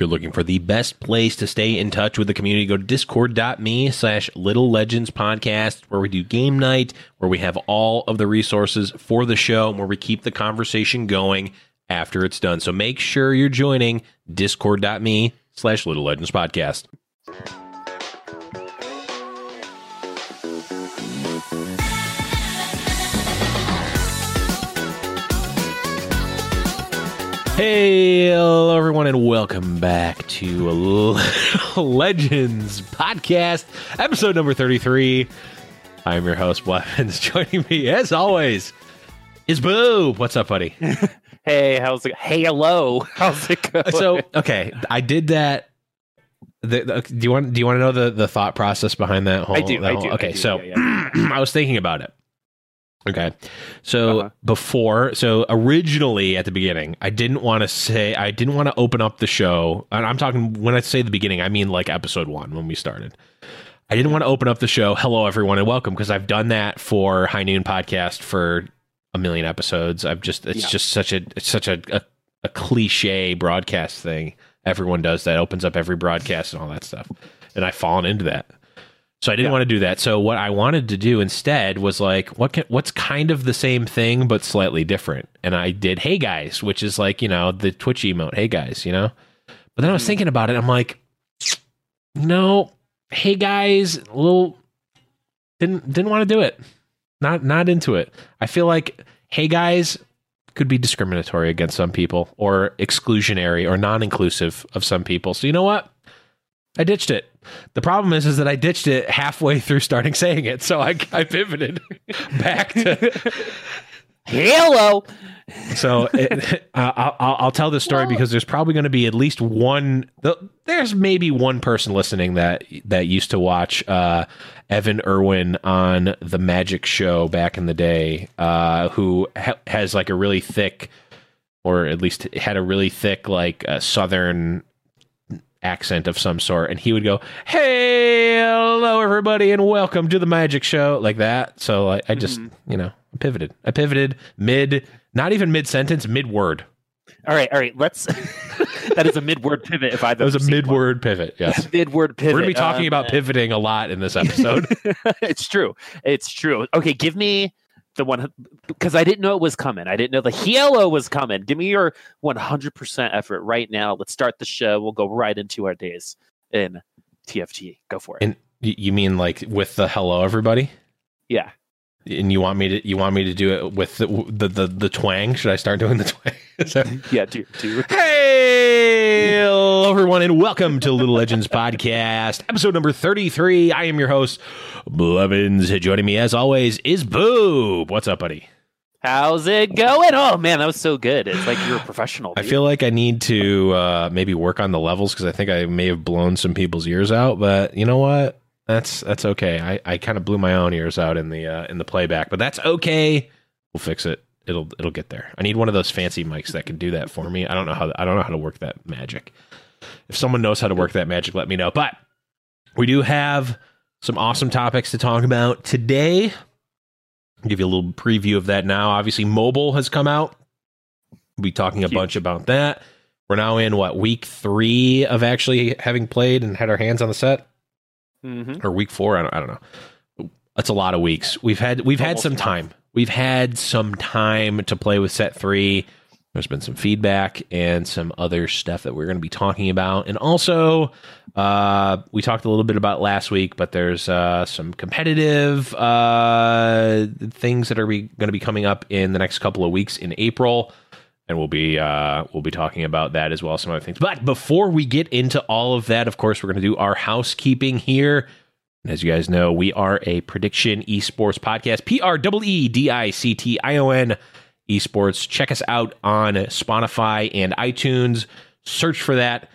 You're looking for the best place to stay in touch with the community, go to discord.me slash little legends podcast, where we do game night, where we have all of the resources for the show, and where we keep the conversation going after it's done. So make sure you're joining discord.me slash little legends podcast. Hey, hello everyone, and welcome back to Legends Podcast, episode number 33. I'm your host, Weapons. Joining me, as always, is Boo. What's up, buddy? Hey, how's it? Hey, hello. How's it going? so, okay, I did that. The, the- do you want? Do you want to know the, the thought process behind that whole? I do. I do. I okay, do, so yeah, I was thinking about it. Okay, so Uh-huh. before, so originally at the beginning, I didn't want to say, I didn't want to open up the show. And I'm talking when I say the beginning, I mean like episode one when we started. I didn't want to open up the show, hello everyone and welcome, because I've done that for High Noon Podcast for a million episodes. I've just, it's Yeah. just such a, it's such a, a, a cliche broadcast thing. Everyone does that, opens up every broadcast and all that stuff. And I've fallen into that. So I didn't Yeah. want to do that. So what I wanted to do instead was like, what can, what's kind of the same thing but slightly different? And I did, hey guys, which is like you know the Twitch emote, hey guys, you know. But then I was mm-hmm. thinking about it. I'm like, no, hey guys, a little didn't didn't want to do it. Not not into it. I feel like hey guys could be discriminatory against some people or exclusionary or non-inclusive of some people. So you know what? I ditched it. The problem is, is that I ditched it halfway through starting saying it, so I, I pivoted back to. hello. So it, uh, I'll, I'll tell this story because there's probably going to be at least one. There's maybe one person listening that that used to watch uh, Evan Irwin on the Magic Show back in the day, uh, who ha- has like a really thick, or at least had a really thick like uh, Southern accent of some sort, and he would go, "Hey, hello everybody, and welcome to the Magic Show," like that. So I, I just, you know, pivoted. I pivoted mid, not even mid sentence, mid word. All right, all right. Let's. that is a mid-word pivot. If I've That was a mid word pivot. Yes, mid-word pivot. we're gonna be talking Um, about pivoting a lot in this episode. it's true. It's true. Okay, give me the one because I didn't know it was coming. I didn't know the hello was coming. Give me your 100% effort right now. Let's start the show. We'll go right into our days in TFT. Go for it. and you mean like with the hello everybody? yeah. And you want me to you want me to do it with the the the, the twang? Should I start doing the twang? That- Yeah, do do Hey, hello everyone, and welcome to Little Legends Podcast, episode number 33. I am your host, Blevins. Joining me as always is Boop. What's up, buddy? How's it going? Oh man, that was so good. It's like you're a professional. I feel like I need to uh, maybe work on the levels because I think I may have blown some people's ears out. But you know what? That's that's okay. I, I kind of blew my own ears out in the uh, in the playback, but that's okay. We'll fix it. It'll it'll get there. I need one of those fancy mics that can do that for me. I don't know how I don't know how to work that magic. If someone knows how to work that magic, let me know. But we do have some awesome topics to talk about today. I'll give you a little preview of that now. Obviously, mobile has come out. We'll be talking a Huge. bunch about that. We're now in what week three of actually having played and had our hands on the set, Mhm. or week four. I don't, I don't know. That's a lot of weeks. We've had we've had some time. We've had some time to play with set three. There's been some feedback and some other stuff that we're going to be talking about, and also uh, we talked a little bit about last week, but there's uh, some competitive uh, things that are going to be coming up in the next couple of weeks in April, and we'll be uh, we'll be talking about that as well some other things. But before we get into all of that, of course, we're going to do our housekeeping here. As you guys know, we are a prediction esports podcast. P R E E D I C T I O N esports. Check us out on Spotify and iTunes. Search for that,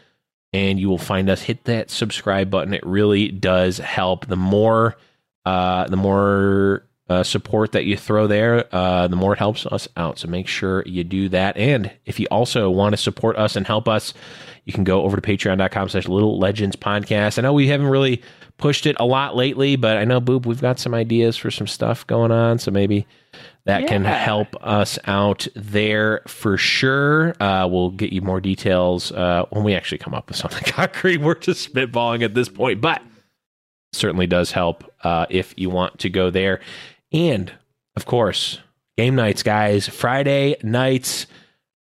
and you will find us. Hit that subscribe button. It really does help. The more, uh, the more uh, support that you throw there, uh, the more it helps us out. So make sure you do that. And if you also want to support us and help us, you can go over to patreon.com slash little legends podcast. I know we haven't really pushed it a lot lately, but I know Boop, we've got some ideas for some stuff going on. So maybe that can help us out there for sure. Uh, we'll get you more details uh, when we actually come up with something concrete. We're just spitballing at this point, but certainly does help uh, if you want to go there. And of course, game nights, guys. Friday nights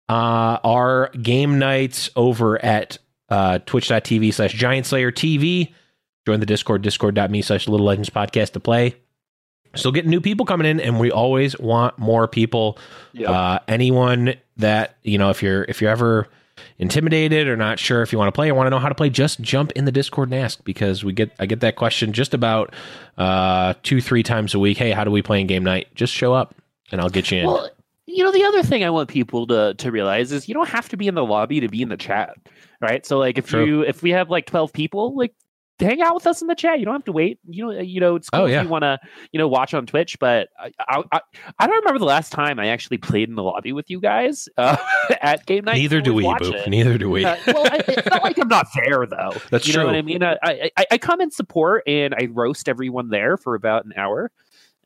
uh, are game nights over at uh, twitch.tv slash giant slayer TV. Join the Discord, discord.me slash little legends podcast to play. Still getting new people coming in, and we always want more people. Yep. Uh, anyone that you know, if you're if you're ever intimidated or not sure if you want to play or want to know how to play, just jump in the Discord and ask because we get I get that question just about uh, two three times a week. Hey, how do we play in game night? Just show up and I'll get you in. Well, you know, the other thing I want people to to realize is you don't have to be in the lobby to be in the chat, right? So like if True. you if we have like twelve people, like hang out with us in the chat. You don't have to wait. You know, you know, it's cool Oh, yeah. if you want to, you know, watch on Twitch. But I, I, I, don't remember the last time I actually played in the lobby with you guys uh, at game night. Neither do we, Boop. Neither do we. Uh, well, I, it's not like I'm not there though. That's you know true. what I mean? I, I I- come in support and I roast everyone there for about an hour,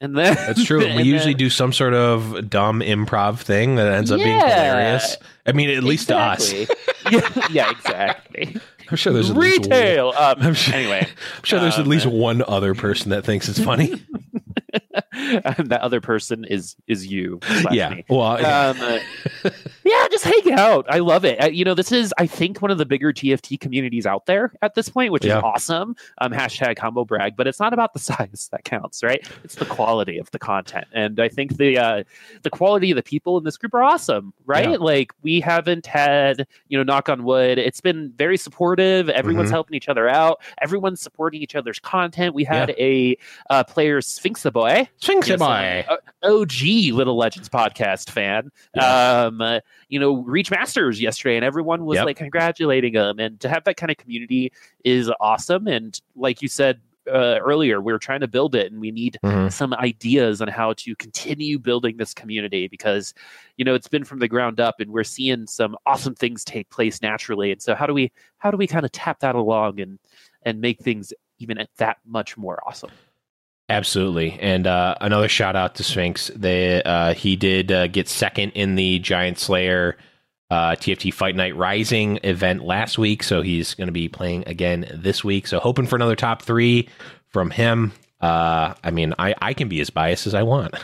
and then That's true. we usually then- do some sort of dumb improv thing that ends up being hilarious. I mean, at least Exactly. yeah, yeah, exactly. I'm sure there's at least one- Retail. Um, sure, anyway, I'm sure there's at um, least one other person that thinks it's funny. that other person is is you. yeah. me. Well, yeah. Um, yeah, just hang out. I love it. Uh, you know, this is, I think, one of the bigger TFT communities out there at this point, which Yeah. is awesome. Um, hashtag humble brag, but it's not about the size that counts, right? It's the quality of the content, and I think the uh, the quality of the people in this group are awesome, right? Yeah. Like we haven't had, you know, knock on wood, it's been very supportive. Everyone's Mhm. helping each other out. Everyone's supporting each other's content. We had a uh, player Sphinx boy. Sphinx Yes, boy. OG Little Legends podcast fan. Um, uh, you know, reach Masters yesterday, and everyone was Yep. like congratulating him. And to have that kind of community is awesome. And like you said uh, earlier, we are trying to build it, and we need Mhm. some ideas on how to continue building this community because you know it's been from the ground up, and we're seeing some awesome things take place naturally. And so, how do we how do we kind of tap that along and and make things even that much more awesome? Absolutely, and uh, another shout out to Sphinx. They uh, he did uh, get second in the Giant Slayer uh, TFT Fight Night Rising event last week, so he's going to be playing again this week. So hoping for another top three from him. Uh, I mean, I I can be as biased as I want.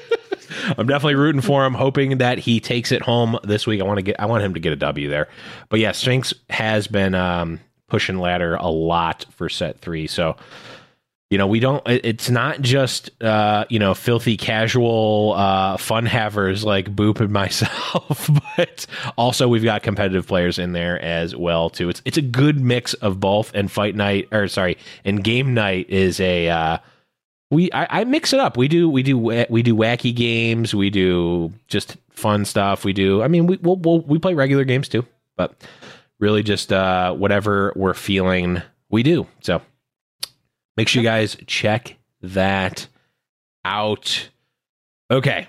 I'm definitely rooting for him, hoping that he takes it home this week. I want to get I want him to get a W there. But yeah, Sphinx has been um, pushing ladder a lot for set three, so you know we don't it's not just uh you know filthy casual uh fun havers like boop and myself but also we've got competitive players in there as well too it's it's a good mix of both and fight night or sorry and game night is a uh we I, I mix it up. We do we do we do wacky games. We do just fun stuff. We do. I mean, we we'll, we'll, we play regular games too, but really just uh, whatever we're feeling, we do. So make sure you guys check that out. Okay.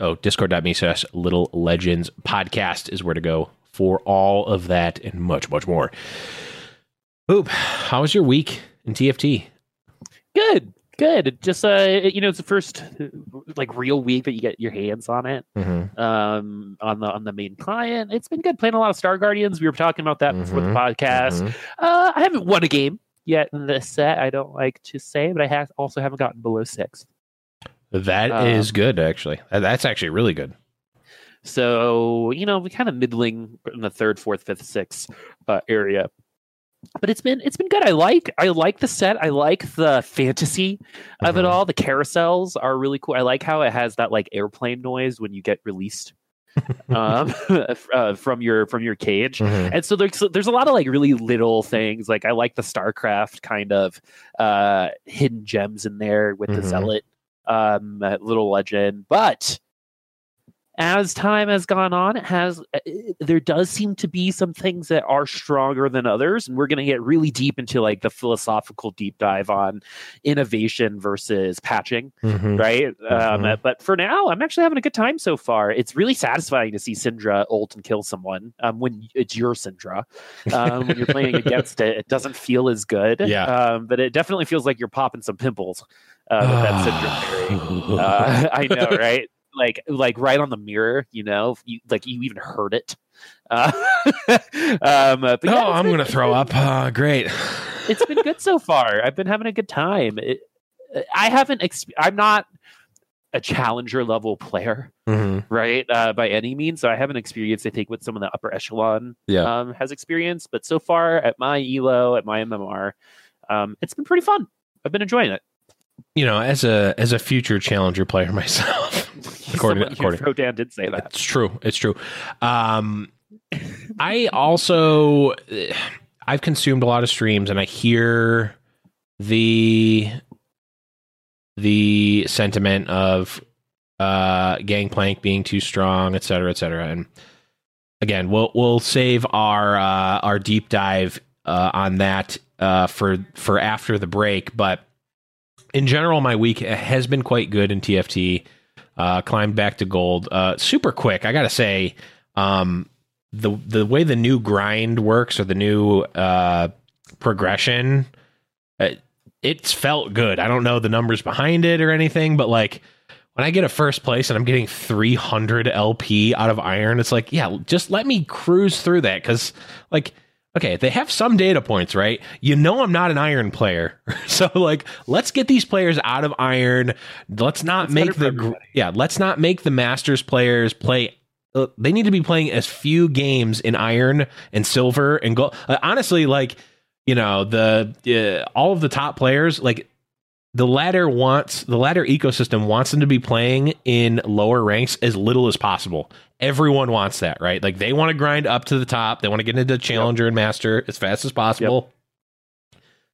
Oh, discord.me slash little legends podcast is where to go for all of that and much, much more. Boop, how was your week in TFT? Good, good. Just uh, you know, it's the first uh, like real week that you get your hands on it. Mm-hmm. Um, on the on the main client, it's been good. Playing a lot of Star Guardians. We were talking about that before the Mhm, podcast. Uh, I haven't won a game yet in this set. I don't like to say, but I have also haven't gotten below six. That is Um, good, actually. That's actually really good. So you know, we kind of middling in the third, fourth, fifth, sixth uh, area. But it's been it's been good. I like I like the set. I like the fantasy of it Mhm. all. The carousels are really cool. I like how it has that like airplane noise when you get released um, uh, from your from your cage. Mhm. And so there's there's a lot of like really little things. Like I like the StarCraft kind of uh, hidden gems in there with Mhm. the zealot um, little legend. But as time has gone on, it has uh, there does seem to be some things that are stronger than others, and we're going to get really deep into like the philosophical deep dive on innovation versus patching Mhm. right? Um, Mhm. but for now, I'm actually having a good time so far. It's really satisfying to see Syndra ult and kill someone um, when it's your Syndra. Um, when you're playing against it, it doesn't feel as good. Yeah. Um, but it definitely feels like you're popping some pimples uh, with that Syndra. Uh, I know, right? Like, like right on the mirror, you know, you like you even heard it. Uh, um, oh, it's I'm going to throw up. Uh, great. it's been good so far. I've been having a good time. It, I haven't. Exp- I'm not a challenger level player, Mhm. right? Uh, by any means. So I haven't experienced. I think what some of the upper echelon Yeah. um, has experienced. But so far at my elo at my MMR, um, it's been pretty fun. I've been enjoying it. you know, as a as a future challenger player myself, According- according- Rodan did say that. it's true. It's true. Um, I also I've consumed a lot of streams, and I hear the the sentiment of uh, Gangplank being too strong, et cetera, et cetera. And again, we'll we'll save our uh, our deep dive uh, on that uh, for for after the break. But in general, my week has been quite good in TFT. Uh, climbed back to gold uh, super quick. I gotta say, um, the the way the new grind works or the new uh, progression, uh, it's felt good. I don't know the numbers behind it or anything, but like when I get a first place and I'm getting 300 LP out of iron, it's like, yeah, just let me cruise through that because, like, okay, they have some data points, right? You know, I'm not an iron player, so like, let's get these players out of iron. Let's not It's make the yeah, let's not make the masters players play. Uh, they need to be playing as few games in iron and silver and gold. Uh, honestly, like you know the uh, all of the top players like the ladder wants the ladder ecosystem wants them to be playing in lower ranks as little as possible everyone wants that right like they want to grind up to the top they want to get into challenger and master as fast as possible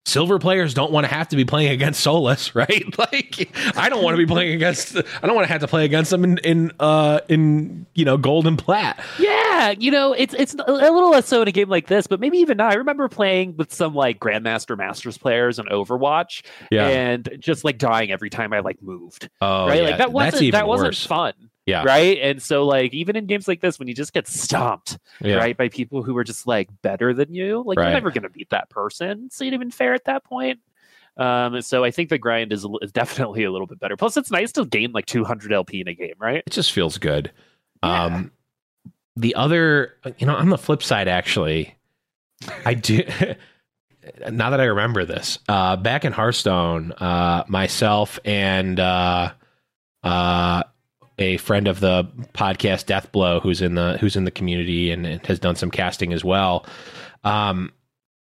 silver players don't want to have to be playing against solus right like i don't want to be playing against i don't want to have to play against them in in uh in you know gold and plat Yeah, you know, it's it's a little less so in a game like this, but maybe even now. I remember playing with some like Grandmaster Masters players on Overwatch, yeah. and just like dying every time I like moved. oh right, yeah. like that wasn't that wasn't worse fun. Yeah. right. And so like even in games like this, when you just get stomped yeah. right by people who are just like better than you, like Right. you're never gonna beat that person. It's not even fair at that point. Um, so I think the grind is, is definitely a little bit better. Plus, it's nice to gain like 200 LP in a game, right? it just feels good. Yeah. Um, the other, you know, on the flip side, actually, I do. now that I remember this, uh, back in Hearthstone, uh, myself and uh, uh, a friend of the podcast, Death Blow, who's in the who's in the community and, has done some casting as well. Um,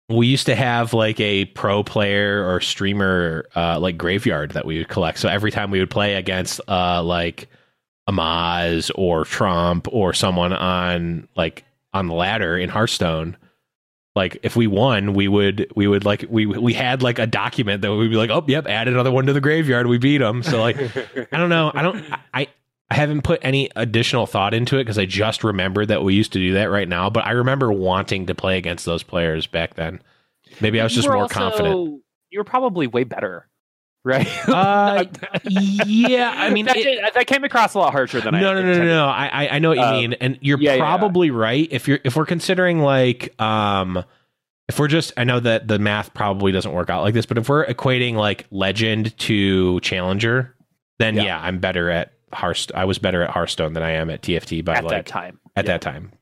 we used to have like a pro player or streamer uh, like graveyard that we would collect. So every time we would play against uh, like Amaz or Trump or someone on like on the ladder in Hearthstone, like if we won, we would we would like we we had like a document that we'd be like, oh yep, add another one to the graveyard. We beat them. So like I don't know. I don't I I haven't put any additional thought into it because I just remembered that we used to do that right now. But I remember wanting to play against those players back then. Maybe I was You just more also- confident. You were probably way better, right? Uh, yeah, I mean, that, it- did- that came across a lot harsher than I. no, no, no, no, no. I, I, know what you Uh, mean, and you're yeah, yeah. probably right. If you're, if we're considering like, um, if we're just, I know that the math probably doesn't work out like this, but if we're equating like legend to challenger, then Yeah. yeah, I'm better at Hearthstone. I was better at Hearthstone than I am at TFT by At like that time. at Yeah. that time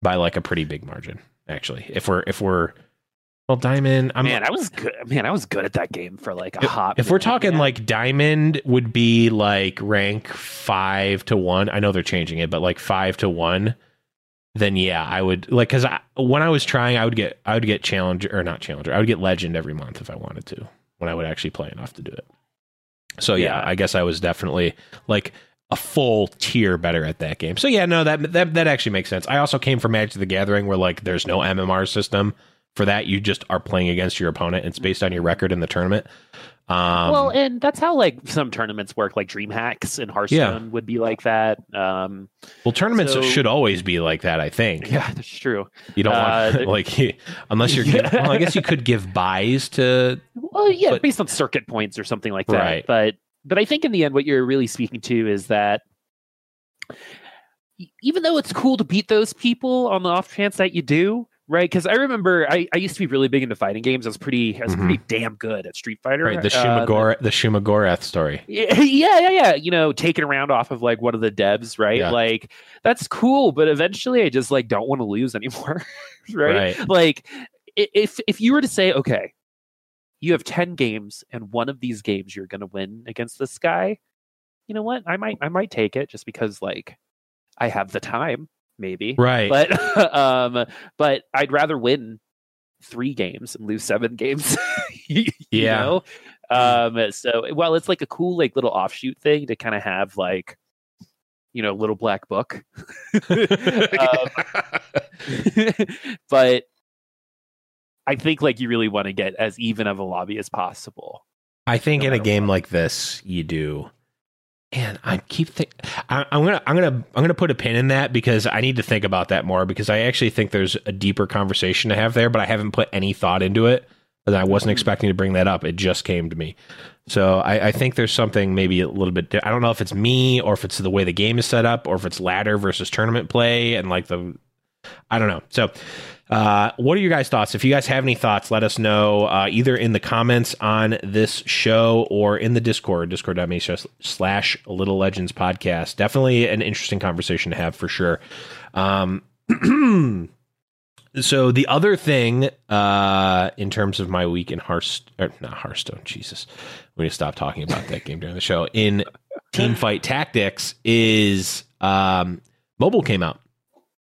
by like a pretty big margin. Actually, if we're if we're well, diamond. I'm man, I was good. Man, I was good at that game for like a if, hot. if we're talking man. like diamond would be like rank five to one. I know they're changing it, but like five to one. Then yeah, I would like because I, when I was trying, I would get I would get challenger or not challenger. I would get legend every month if I wanted to when I would actually play enough to do it. So yeah, Yeah. I guess I was definitely like a full tier better at that game. So yeah, no, that that that actually makes sense. I also came from Magic the Gathering where like there's no MMR system for that. You just are playing against your opponent. It's based on your record in the tournament. Um, well, and that's how like some tournaments work. Like Dream Hacks in Hearthstone would be like that. Um, well, tournaments so- should always be like that. I think yeah, that's true. you don't uh, want like unless you're. Yeah. Well, I guess you could give buys to. Well, yeah, But- based on circuit points or something like that. Right. But but I think in the end, what you're really speaking to is that even though it's cool to beat those people on the off chance that you do, right? Because I remember I, I used to be really big into fighting games. I was pretty I was Mhm. pretty damn good at Street Fighter. Right, the Um, Shumagor, the Shumagorath story. yeah, yeah, yeah. You know, taking a round off of like one of the devs, right? Yeah. Like that's cool, but eventually I just like don't want to lose anymore. right? Right. Like if if you were to say, okay, you have 10 games and one of these games you're gonna win against this guy, you know what? I might I might take it just because like I have the time, maybe. Right. But um but I'd rather win three games and lose seven games. you Yeah. know? Um so well it's like a cool like little offshoot thing to kind of have like you know little black book Um, but I think like you really want to get as even of a lobby as possible. I think no in a game what. like this, you do. And I keep think I, I'm gonna I'm gonna I'm gonna put a pin in that because I need to think about that more because I actually think there's a deeper conversation to have there, but I haven't put any thought into it. And I wasn't expecting to bring that up. It just came to me. So I, I think there's something maybe a little bit. I don't know if it's me or if it's the way the game is set up or if it's ladder versus tournament play and like the. I don't know. So, uh, what are your guys' thoughts? If you guys have any thoughts, let us know uh, either in the comments on this show or in the Discord, discord.me slash- slash Little Legends podcast. Definitely an interesting conversation to have for sure. Um, so the other thing uh, in terms of my week in Hearthstone, or not Hearthstone, Jesus, we need to stop talking about that game during the show. In Teamfight Tactics is um, mobile came out.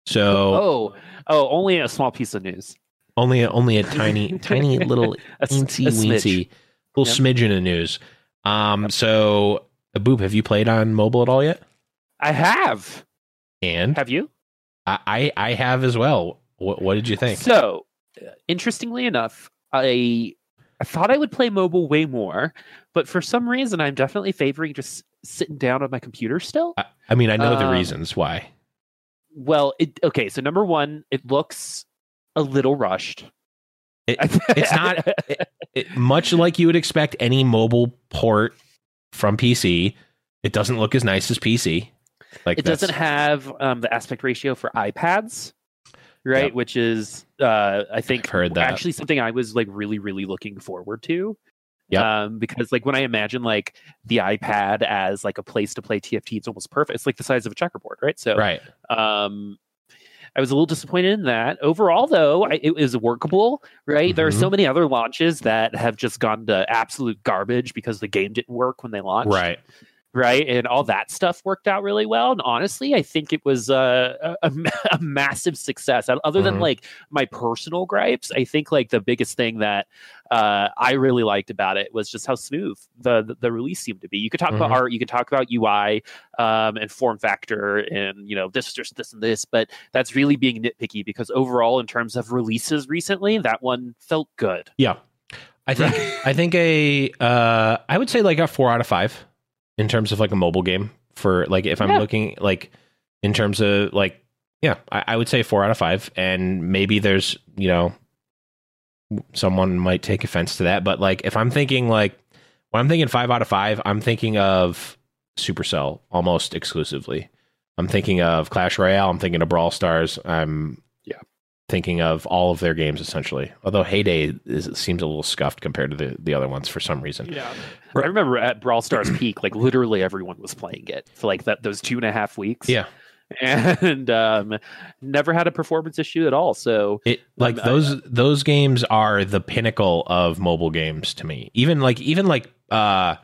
So Oh, oh, only a small piece of news. only only a tiny tiny little A, teensy a weensy little Yep. smidgen of news. Um, so uh, Boop, have you played on mobile at all yet? I have. And Have you? I I, I have as well. What, what did you think? So, interestingly enough, I I thought I would play mobile way more, but for some reason, I'm definitely favoring just sitting down on my computer still. I, I mean, I know the Um, reasons why. Well, it okay. So number one, it looks a little rushed. It- it's not- It, much like you would expect any mobile port from PC, it doesn't look as nice as PC. Like it that's- doesn't have um, the aspect ratio for iPads, right? Yep. Which is, uh, I think, I've heard that. actually something I was like really, really looking forward to. Yep. Um, because like when I imagine like the iPad as like a place to play TFT, it's almost perfect. It's like the size of a checkerboard, right? So, right. um, I was a little disappointed in that. Overall, though, I, it was workable, right? There are Mm-hmm. so many other launches that have just gone to absolute garbage because the game didn't work when they launched. Right. Right? And all that stuff worked out really well. And honestly, I think it was uh, a, a, massive success. Other than mm-hmm. like my personal gripes, I think like the biggest thing that uh, I really liked about it was just how smooth the the, the release seemed to be. You could talk mm-hmm. about art, you could talk about UI um, and form factor, and you know this, this, this, and this, but that's really being nitpicky because overall, in terms of releases recently, that one felt good. Yeah. I think I think a uh, I would say like a four out of five in terms of like a mobile game for like if I'm yeah. looking like in terms of like yeah, I, I, would say four out of five. And maybe there's you know someone might take offense to that, but like if I'm thinking like when I'm thinking five out of five, I'm thinking of Supercell almost exclusively. I'm thinking of Clash Royale. I'm thinking of Brawl Stars. I'm thinking of all of their games essentially. Although Hay Day is, seems a little scuffed compared to the, the other ones for some reason. Yeah, I remember at Brawl Stars peak, like literally everyone was playing it for like that those two and a half weeks. Yeah, and um, never had a performance issue at all. So it like um, those uh, those games are the pinnacle of mobile games to me. Even like even like uh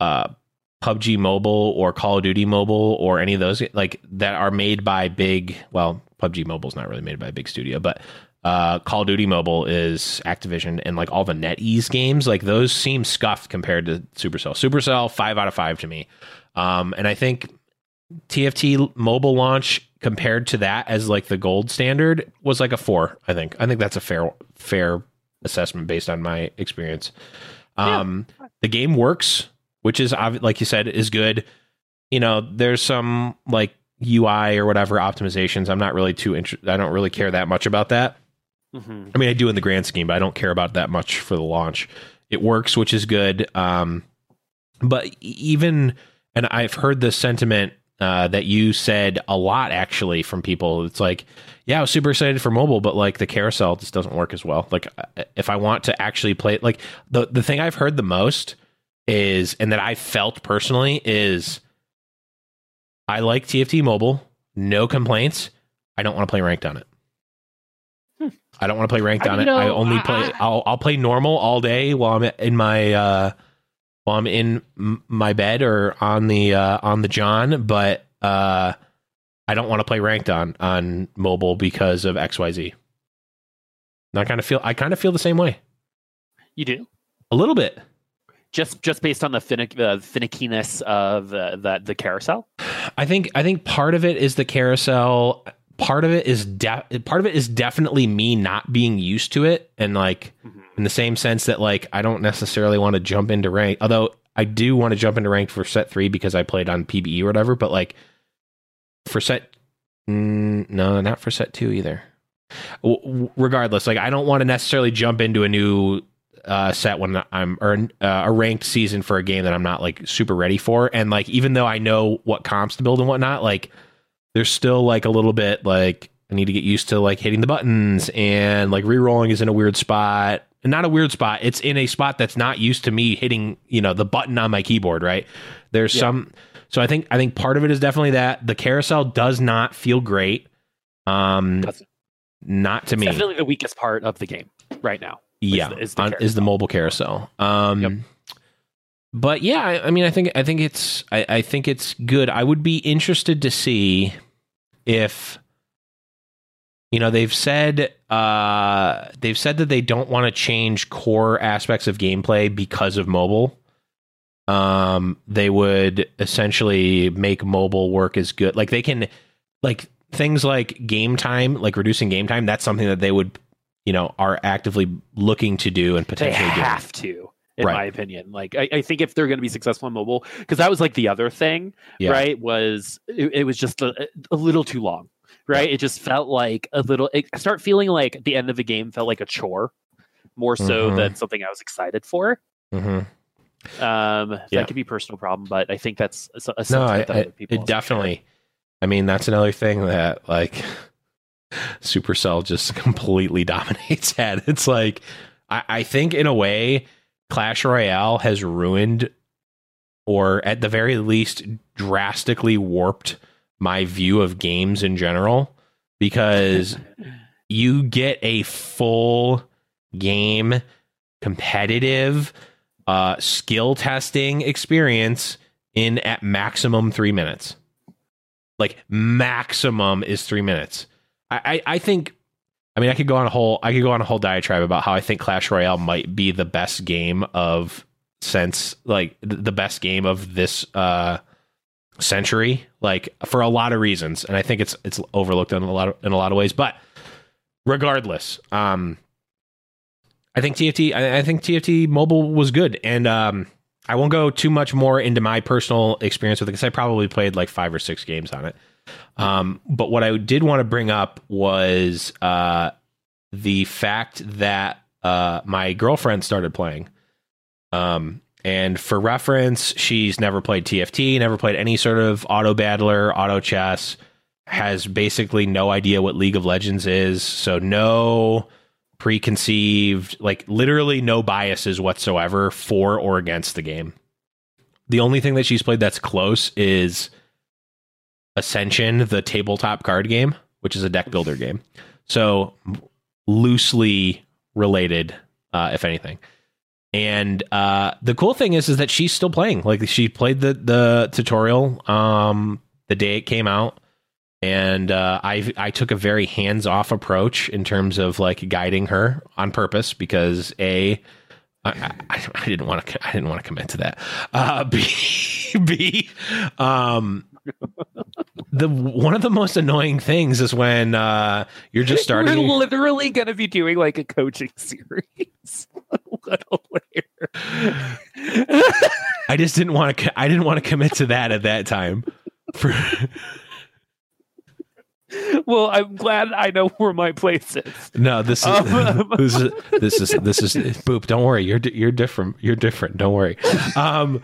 uh PUBG Mobile or Call of Duty Mobile or any of those like that are made by big well PUBG Mobile is not really made by a big studio, but uh, Call of Duty Mobile is Activision, and like all the NetEase games, like those seem scuffed compared to Supercell. Supercell, five out of five to me, um, and I think TFT mobile launch compared to that as like the gold standard was like a four. I think. I think that's a fair fair assessment based on my experience. Um, yeah. The game works, which is like you said is good. You know, there's some like UI or whatever optimizations. I'm not really too interested. I don't really care that much about that. Mm-hmm. I mean, I do in the grand scheme, but I don't care about that much for the launch. It works, which is good. Um, but even, and I've heard the sentiment uh, that you said a lot actually from people. It's like, yeah, I was super excited for mobile, but like the carousel just doesn't work as well. Like, uh, if I want to actually play, like the the thing I've heard the most is, and that I felt personally is I like TFT Mobile. No complaints. I don't want to play ranked on it. Hmm. I don't want to play ranked I, on it. Know, I only I, play. I, will I'll play normal all day while I'm in my uh, while I'm in my bed or on the uh, on the John. But uh, I don't want to play ranked on on mobile because of X Y Z. I kind of feel. I kind of feel the same way. You do a little bit just just based on the finick, uh, finickiness of uh, the the carousel. I think I think part of it is the carousel. Part of it is de- part of it is definitely me not being used to it, and like mm-hmm. in the same sense that like I don't necessarily want to jump into rank. Although I do want to jump into rank for set three because I played on PBE or whatever. But like for set, mm, no, not for set two either. W- regardless, like I don't want to necessarily jump into a new uh, set when I'm or uh, a ranked season for a game that I'm not like super ready for. And like even though I know what comps to build and whatnot, like there's still like a little bit like I need to get used to like hitting the buttons and like re-rolling is in a weird spot. Not a weird spot. It's in a spot that's not used to me hitting, you know, the button on my keyboard, right? There's yeah. some so I think I think part of it is definitely that the carousel does not feel great. Um not to it's me. Definitely the weakest part of the game right now yeah, is the, is the, is the mobile carousel. Um, yep. But yeah, I, I, mean, I think I think it's I, I think it's good. I would be interested to see if you know they've said uh, they've said that they don't want to change core aspects of gameplay because of mobile. Um, they would essentially make mobile work as good. Like they can, like things like game time, like reducing game time. That's something that they would you know are actively looking to do and potentially they have do. to in right. my opinion like I, I, think if they're going to be successful in mobile because that was like the other thing yeah. right was it, it was just a, a, little too long right it just felt like a little it, I start feeling like the end of the game felt like a chore more so mm-hmm. than something i was excited for mm-hmm. um yeah. that could be a personal problem but i think that's a, a no I, I, it definitely i mean that's another thing that like Supercell just completely dominates that. It's like I, I think in a way, Clash Royale has ruined or at the very least drastically warped my view of games in general because you get a full game competitive uh, skill testing experience in at maximum three minutes. Like maximum is three minutes. I, I, think I mean I could go on a whole I could go on a whole diatribe about how I think Clash Royale might be the best game of since like the best game of this uh century like for a lot of reasons. And I think it's it's overlooked in a lot of, in a lot of ways. But regardless um I think TFT I, I think TFT mobile was good. And um I won't go too much more into my personal experience with it because I probably played like five or six games on it. Um, but what I did want to bring up was uh, the fact that uh, my girlfriend started playing. Um, and for reference, she's never played TFT, never played any sort of auto battler, auto chess, has basically no idea what League of Legends is. So, no preconceived, like literally no biases whatsoever for or against the game. The only thing that she's played that's close is Ascension, the tabletop card game, which is a deck builder game. So loosely related, uh, if anything. And uh, the cool thing is, is that she's still playing. Like she played the the tutorial um, the day it came out and uh, I I took a very hands off approach in terms of like guiding her on purpose because a I, I, I didn't want to I didn't want to commit to that. Uh, B B um the one of the most annoying things is when uh, you're just starting. We're literally going to be doing like a coaching series a little later. I just didn't want to. I didn't want to commit to that at that time. For well, I'm glad I know where my place is. No, this is um, this is this is this is boop. Don't worry, you're you're different. You're different. Don't worry. Um,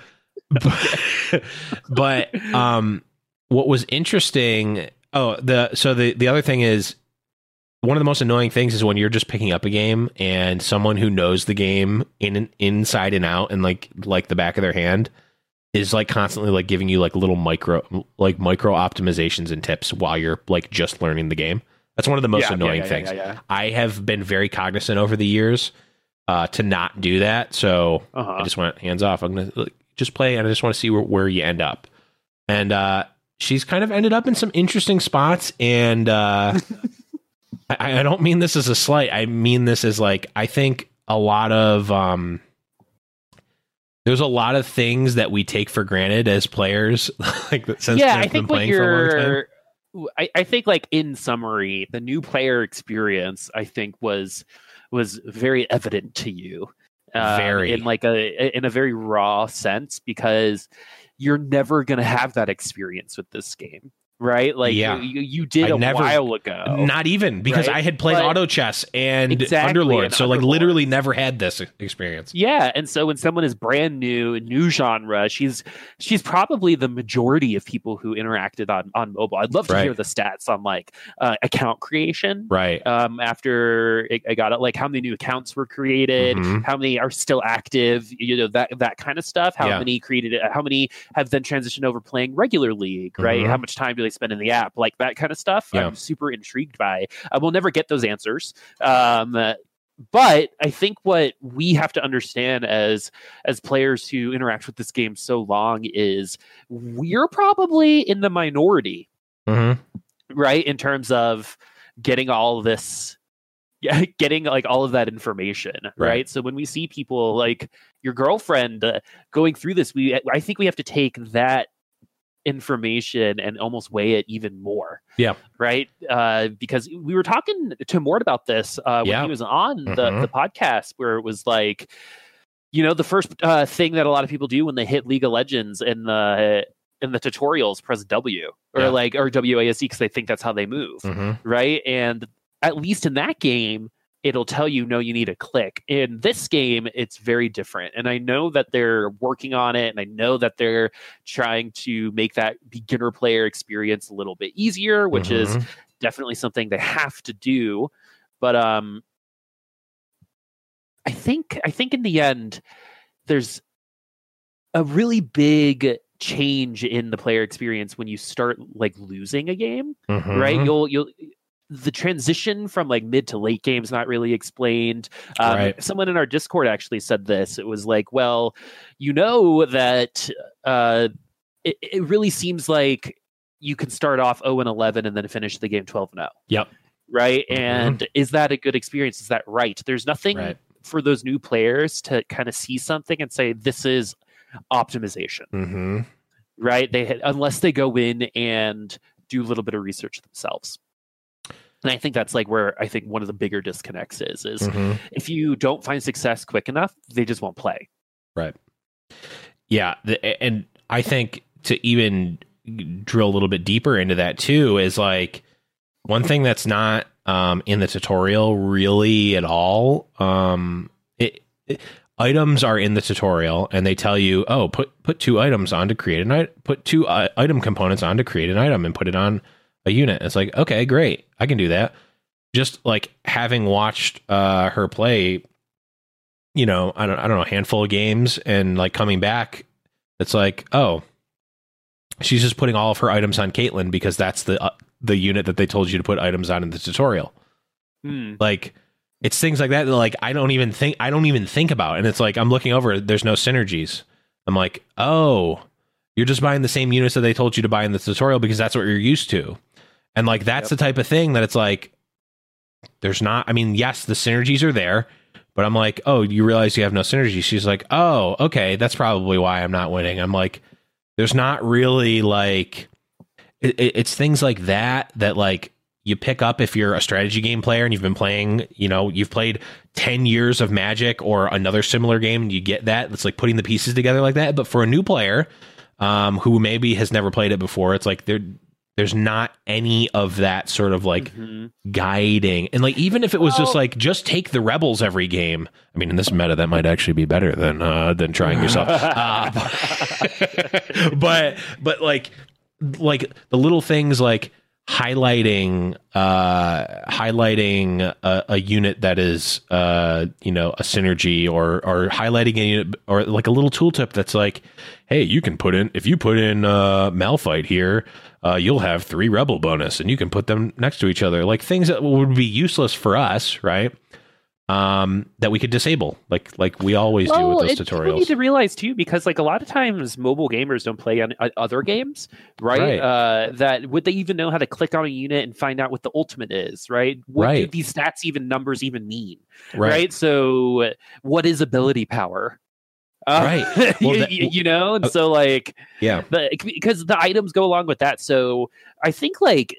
but, but um, what was interesting? Oh, the so the the other thing is one of the most annoying things is when you're just picking up a game and someone who knows the game in inside and out and like like the back of their hand is like constantly like giving you like little micro like micro optimizations and tips while you're like just learning the game. That's one of the most yeah, annoying yeah, yeah, things. I have been very cognizant over the years uh, to not do that. So uh-huh. I just went hands off. I'm gonna like, just play, and I just want to see where, where you end up. And uh, she's kind of ended up in some interesting spots. And uh, I, I don't mean this as a slight. I mean this as like I think a lot of um, there's a lot of things that we take for granted as players. like since yeah, I think what you're. I, I think, like in summary, the new player experience, I think, was was very evident to you, uh, very in like a in a very raw sense because you're never going to have that experience with this game right? Like yeah. you, you did I a never, while ago. Not even because right? I had played but auto chess and exactly, Underlord, and so Underlord. like literally never had this experience. Yeah, and so when someone is brand new, new genre, she's she's probably the majority of people who interacted on on mobile. I'd love to right. hear the stats on like uh, account creation, right? Um, after it, I got it, like how many new accounts were created, mm-hmm. how many are still active, you know that that kind of stuff. How yeah. many created? How many have then transitioned over playing regular league, right? Mm-hmm. How much time do they spend in the app, like that kind of stuff. Yeah. I'm super intrigued by. I will never get those answers. Um, but I think what we have to understand as as players who interact with this game so long is we're probably in the minority, mm-hmm. right? In terms of getting all this getting like all of that information right. right, so when we see people like your girlfriend uh, going through this we i think we have to take that information and almost weigh it even more. Yeah. Right. Uh, because we were talking to Mort about this uh, when yeah. he was on mm-hmm. the, the podcast, where it was like, you know, the first uh, thing that a lot of people do when they hit League of Legends in the in the tutorials, press W or yeah. like or WASD because they think that's how they move. Mm-hmm. Right. And at least in that game, it'll tell you no you need a click in this game it's very different and i know that they're working on it and i know that they're trying to make that beginner player experience a little bit easier which mm-hmm. is definitely something they have to do but um i think i think in the end there's a really big change in the player experience when you start like losing a game mm-hmm. right you'll you'll the transition from like mid to late games not really explained. Um, right. Someone in our Discord actually said this. It was like, well, you know that uh, it, it really seems like you can start off 0 and 11 and then finish the game 12 and 0. Yep. Right. Mhm. And is that a good experience? Is that right? There's nothing Right. for those new players to kind of see something and say, this is optimization, Mm-hmm. right? They had, unless they go in and do a little bit of research themselves. And I think that's like where I think one of the bigger disconnects is, is Mm-hmm. if you don't find success quick enough, they just won't play. Right. Yeah, the, and I think to even drill a little bit deeper into that too is like one thing that's not um, in the tutorial really at all. Um, it, it- items are in the tutorial, and they tell you, oh, put put two items on to create an item, put two uh, item components on to create an item, and put it on a unit. It's like, okay, great, I can do that. Just like having watched uh, her play you know, I don't, I don't know, a handful of games and like coming back, it's like, oh, she's just putting all of her items on Caitlyn because that's the uh, the unit that they told you to put items on in the tutorial. Hmm. Like, it's things like that that like I don't even think I don't even think about, and it's like I'm looking over, there's no synergies. I'm like, oh, you're just buying the same units that they told you to buy in the tutorial because that's what you're used to, and like that's the type of thing that it's like, there's not. I mean, yes, the synergies are there. But I'm like, oh, you realize you have no synergy. She's like, oh, okay, that's probably why I'm not winning. I'm like, there's not really like, it, it- it's things like that that like you pick up if you're a strategy game player and you've been playing, you know, you've played 10 years of Magic or another similar game and you get that. It's like putting the pieces together like that. But for a new player um, who maybe has never played it before, it's like there, there's not any of that sort of like Mhm. guiding. And like even if it was just like just take the rebels every game. I mean in this meta that might actually be better than uh than trying yourself. Uh, but but like like the little things like highlighting uh highlighting a, a unit that is uh you know a synergy or or highlighting a unit or like a little tooltip that's like hey you can put in if you put in uh malphite here uh you'll have three rebel bonus and you can put them next to each other. Like things that would be useless for us right um that we could disable like like we always do with those it- People need tutorials to realize too, because like a lot of times mobile gamers don't play on uh, other games, right? Right. Uh, that would they even know how to click on a unit and find out what the ultimate is, right? What do these stats even numbers even mean, right, right? So, what is ability power? Uh, Right. Well, you, that- you- you know, and uh, so like yeah because the items go along with that. So I think like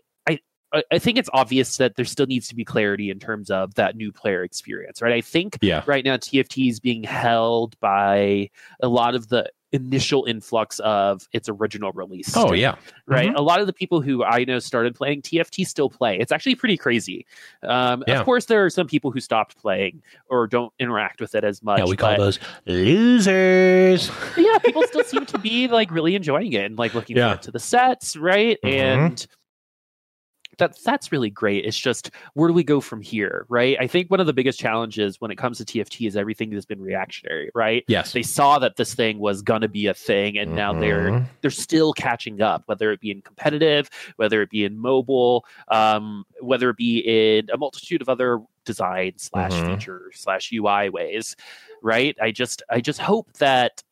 I think it's obvious that there still needs to be clarity in terms of that new player experience, right? I think yeah right now TFT is being held by a lot of the initial influx of its original release. oh yeah right. Mhm. A lot of the people who I know started playing TFT still play. It's actually pretty crazy. Um, Yeah. Of course, there are some people who stopped playing or don't interact with it as much. yeah we call those losers yeah, people still seem to be like really enjoying it and like looking Yeah. forward to the sets, right? Mhm. And that that's really great. It's just where do we go from here, right? I think one of the biggest challenges when it comes to TFT is everything has been reactionary, right? yes They saw that this thing was gonna be a thing, and now they're Mhm. they're still catching up, whether it be in competitive, whether it be in mobile, um, whether it be in a multitude of other design slash Mhm. feature slash UI ways, right? I just I just hope that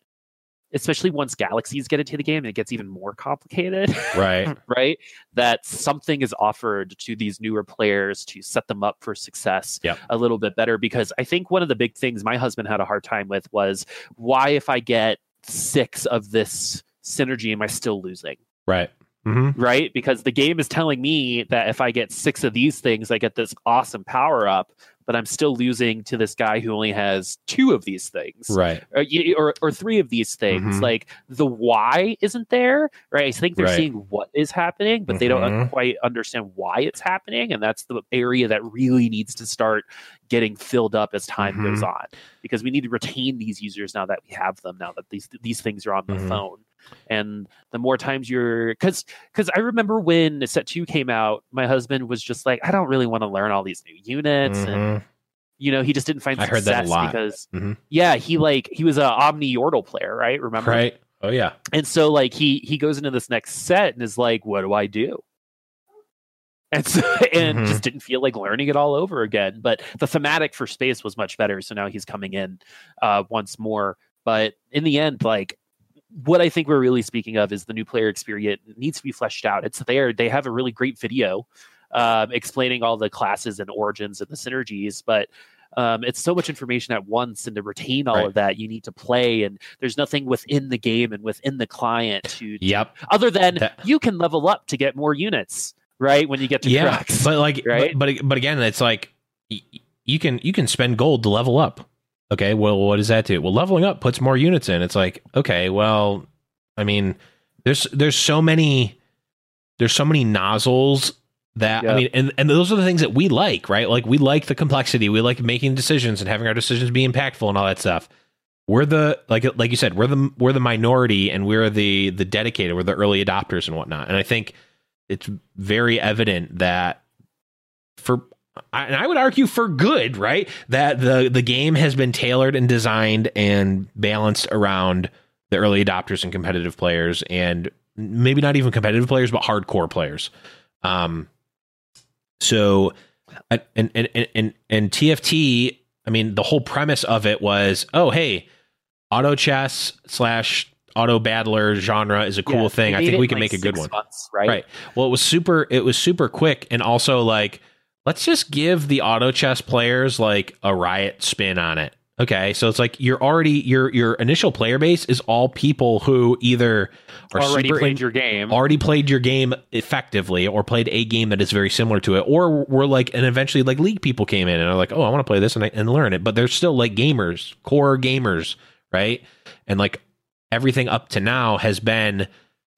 especially once galaxies get into the game it gets even more complicated right. right? That something is offered to these newer players to set them up for success Yep. a little bit better because i think one of the big things my husband had a hard time with was why if i get six of this synergy am i still losing? Right. Hmm right? Because the game is telling me that if i get six of these things i get this awesome power up but i'm still losing to this guy who only has two of these things right or, or, or three of these things. Mhm. Like the why isn't there, right? I think they're Right. seeing what is happening, but they don't Mhm. quite understand why it's happening, and that's the area that really needs to start getting filled up as time Mm-hmm. goes on, because we need to retain these users now that we have them, now that these these things are on the Mhm. phone. And the more times you're, because because I remember when set two came out, my husband was just like, I don't really want to learn all these new units, and Mhm. you know, he just didn't find I heard that a lot. because Mhm. yeah, he like he was a Omni Yordle player, right? Remember? right oh yeah And so like he he goes into this next set and is like, what do I do? And so, and Mhm. just didn't feel like learning it all over again. But the thematic for space was much better, so now he's coming in uh once more. But in the end, like what I think we're really speaking of is the new player experience it needs to be fleshed out. It's there. They have a really great video um, explaining all the classes and origins and the synergies, but um, it's so much information at once, and to retain all Right. of that, you need to play. And there's nothing within the game and within the client to, to- Yep. other than That- you can level up to get more units, right? When you get to Yeah, Crux. but like, right? but, but but again, it's like y- you can you can spend gold to level up. Okay, well, what does that do? Well, leveling up puts more units in. It's like, okay, well, I mean, there's there's so many there's so many nozzles that I mean, and and those are the things that we like, right? Like we like the complexity, we like making decisions and having our decisions be impactful and all that stuff. We're the like like you said, we're the we're the minority and we're the the dedicated, we're the early adopters and whatnot. And I think it's very evident that for and I would argue for good, right? That the the game has been tailored and designed and balanced around the early adopters and competitive players, and maybe not even competitive players, but hardcore players. Um, so, and and and and, and TFT. I mean, the whole premise of it was, oh, hey, auto chess slash auto battler genre is a cool Yeah, thing. I think we can like, make a good one. months, right? Right. Well, it was super. It was super quick, and also like, let's just give the auto chess players like a riot spin on it. Okay, so it's like you're already your your initial player base is all people who either are Already super played in- your game. already played your game effectively, or played a game that is very similar to it, or were like, and eventually like league people came in and are like, oh, I want to play this and, I, and learn it, but they're still like gamers, core gamers, right? And like everything up to now has been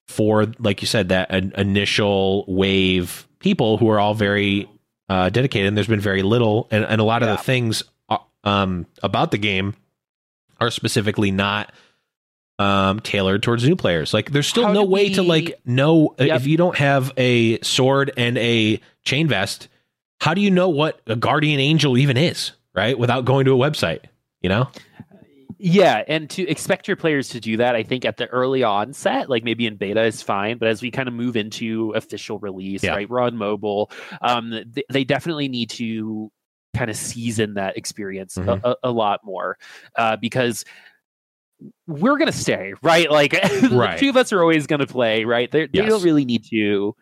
for like you said that an initial wave people who are all very uh, dedicated and there's been very little and, and a lot of the things uh, um, about the game are specifically not um, tailored towards new players. Like there's still How no way to like know Yep. if you don't have a sword and a chain vest how do you know what a guardian angel even is right without going to a website you know Yeah, and to expect your players to do that, I think at the early onset, like maybe in beta is fine, but as we kind of move into official release, Yeah. right, we're on mobile, um, th- they definitely need to kind of season that experience Mhm. a, a, lot more uh, because we're gonna stay right. Like the Right. two of us are always gonna play, right? They're, They Yes. don't really need to.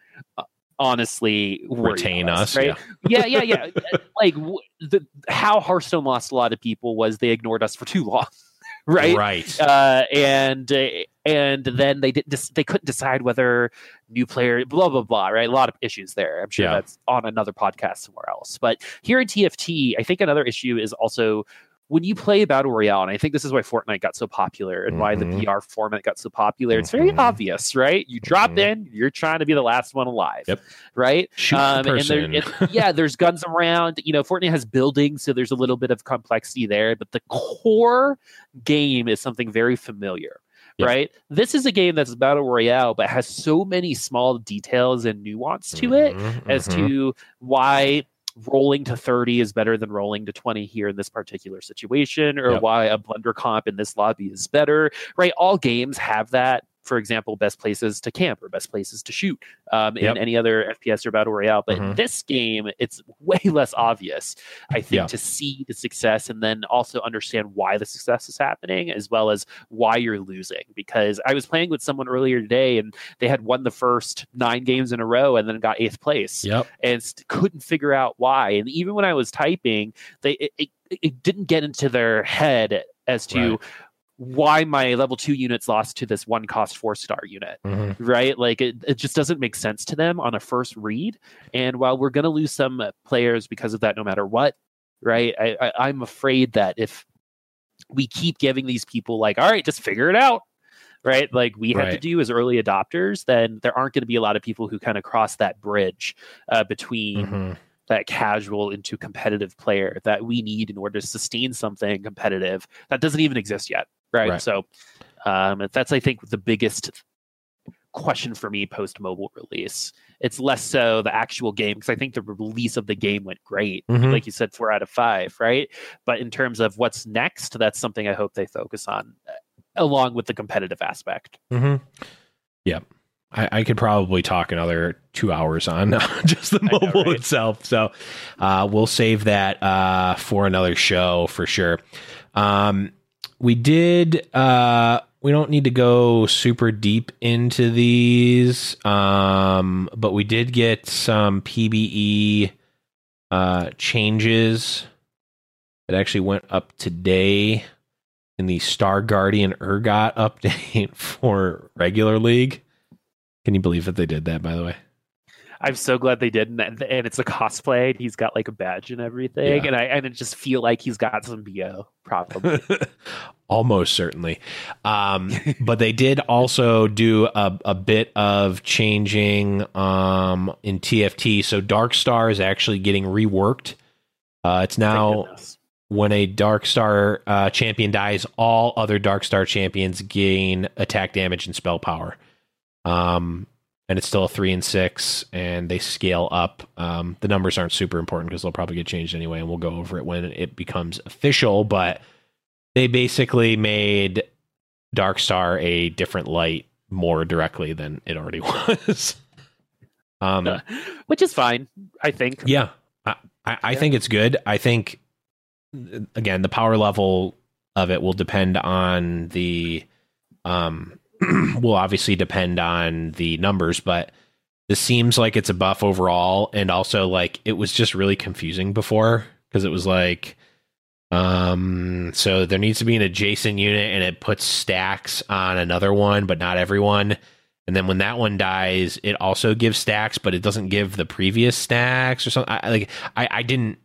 Uh, honestly retain about us, right? yeah. Yeah yeah like w- the how hearthstone lost a lot of people was they ignored us for too long right? Right. Uh, and uh, and then they didn't dis- they couldn't decide whether new player blah blah blah right? A lot of issues there. I'm sure Yeah. that's on another podcast somewhere else. But here in tft i think another issue is also when you play battle royale and i think this is why fortnite got so popular and why the Mhm. BR format got so popular it's very Mhm. obvious right you drop Mhm. in you're trying to be the last one alive Yep. right shoot the um, and there, person yeah, there's guns around. You know, Fortnite has buildings, so there's a little bit of complexity there, but the core game is something very familiar. Right. This is a game that's battle royale, but has so many small details and nuance to it Mhm, as mhm. to why rolling to 30 is better than rolling to 20 here in this particular situation, or Yep. why a blender comp in this lobby is better. Right. All games have that. For example, best places to camp or best places to shoot um, in Yep. any other FPS or battle royale. But in Mhm. this game, it's way less obvious, I think, Yeah. to see the success and then also understand why the success is happening as well as why you're losing. Because I was playing with someone earlier today and they had won the first nine games in a row and then got eighth place Yep. and couldn't figure out why. And even when I was typing, they it, it, it didn't get into their head as to Right. Why my level two units lost to this one cost four star unit Mhm. right? Like it, it just doesn't make sense to them on a first read. And while we're going to lose some uh, players because of that, no matter what, right? I, I, I'm afraid that if we keep giving these people like, all right, just figure it out. Right, like we have to do as early adopters, then there aren't going to be a lot of people who kind of cross that bridge uh, between Mhm. that casual into competitive player that we need in order to sustain something competitive that doesn't even exist yet right, Right. so um, that's i think the biggest question for me post mobile release it's less so the actual game because i think the release of the game went great Mhm. like you said four out of five right but in terms of what's next that's something i hope they focus on uh, along with the competitive aspect hmm Yeah. I, I could probably talk another two hours on just the know, mobile right? itself. So uh, we'll save that uh, for another show for sure. Um, we did uh, we don't need to go super deep into these, um, but we did get some PBE uh, changes that actually went up today in the Star Guardian Urgot update for regular league. Can you believe that they did that? By the way, I'm so glad they did, and, and it's a cosplay. And he's got like a badge and everything, Yeah. and I and I just feel like he's got some bo probably. almost certainly. Um, but they did also do a, a bit of changing um, in TFT. So Dark Star is actually getting reworked. Uh, it's now when a Dark Star uh, champion dies, all other Dark Star champions gain attack damage and spell power. Um, and it's still a three and six, and they scale up. Um, the numbers aren't super important because they'll probably get changed anyway, and we'll go over it when it becomes official. But they basically made Dark Star a different light more directly than it already was. um, Uh, which is fine, I think. yeah, I, I, I Yeah. think it's good. I think again the power level of it will depend on the um will obviously depend on the numbers, but this seems like it's a buff overall, and also like it was just really confusing before because it was like um so there needs to be an adjacent unit and it puts stacks on another one but not everyone. And then when that one dies it also gives stacks but it doesn't give the previous stacks or something. I, like i i didn't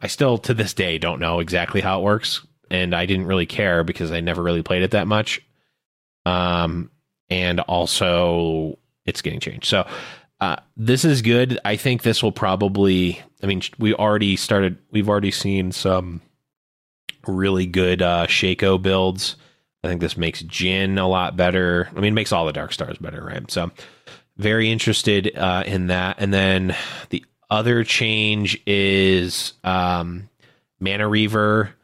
i still to this day don't know exactly how it works. And i didn't really care because i never really played it that much um and also it's getting changed so uh, this is good. I think this will probably. I mean, we already started. We've already seen some really good uh, Shaco builds. I think this makes Jhin a lot better. I mean, it makes all the Dark Stars better, right? So, very interested uh, in that. And then the other change is um, Mana Reaver.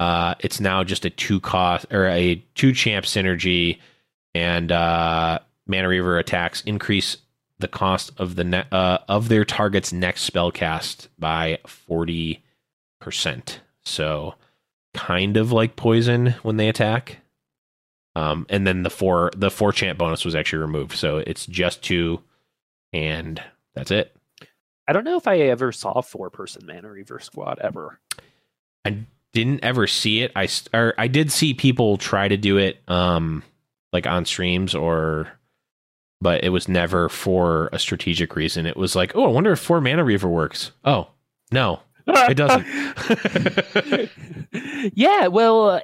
Uh, it's now just a two cost or a two champ synergy, and uh, Mana Reaver attacks increase the cost of the ne- uh, of their target's next spell cast by forty percent. So, kind of like poison when they attack. Um, and then the four the four champ bonus was actually removed, so it's just two, and that's it. I don't know if I ever saw a four person mana reavers squad ever. I didn't ever see it. I or I did see people try to do it, um, like on streams or, but it was never for a strategic reason. It was like, oh, I wonder if four mana reaver works. Oh, no, it doesn't. yeah, well, uh,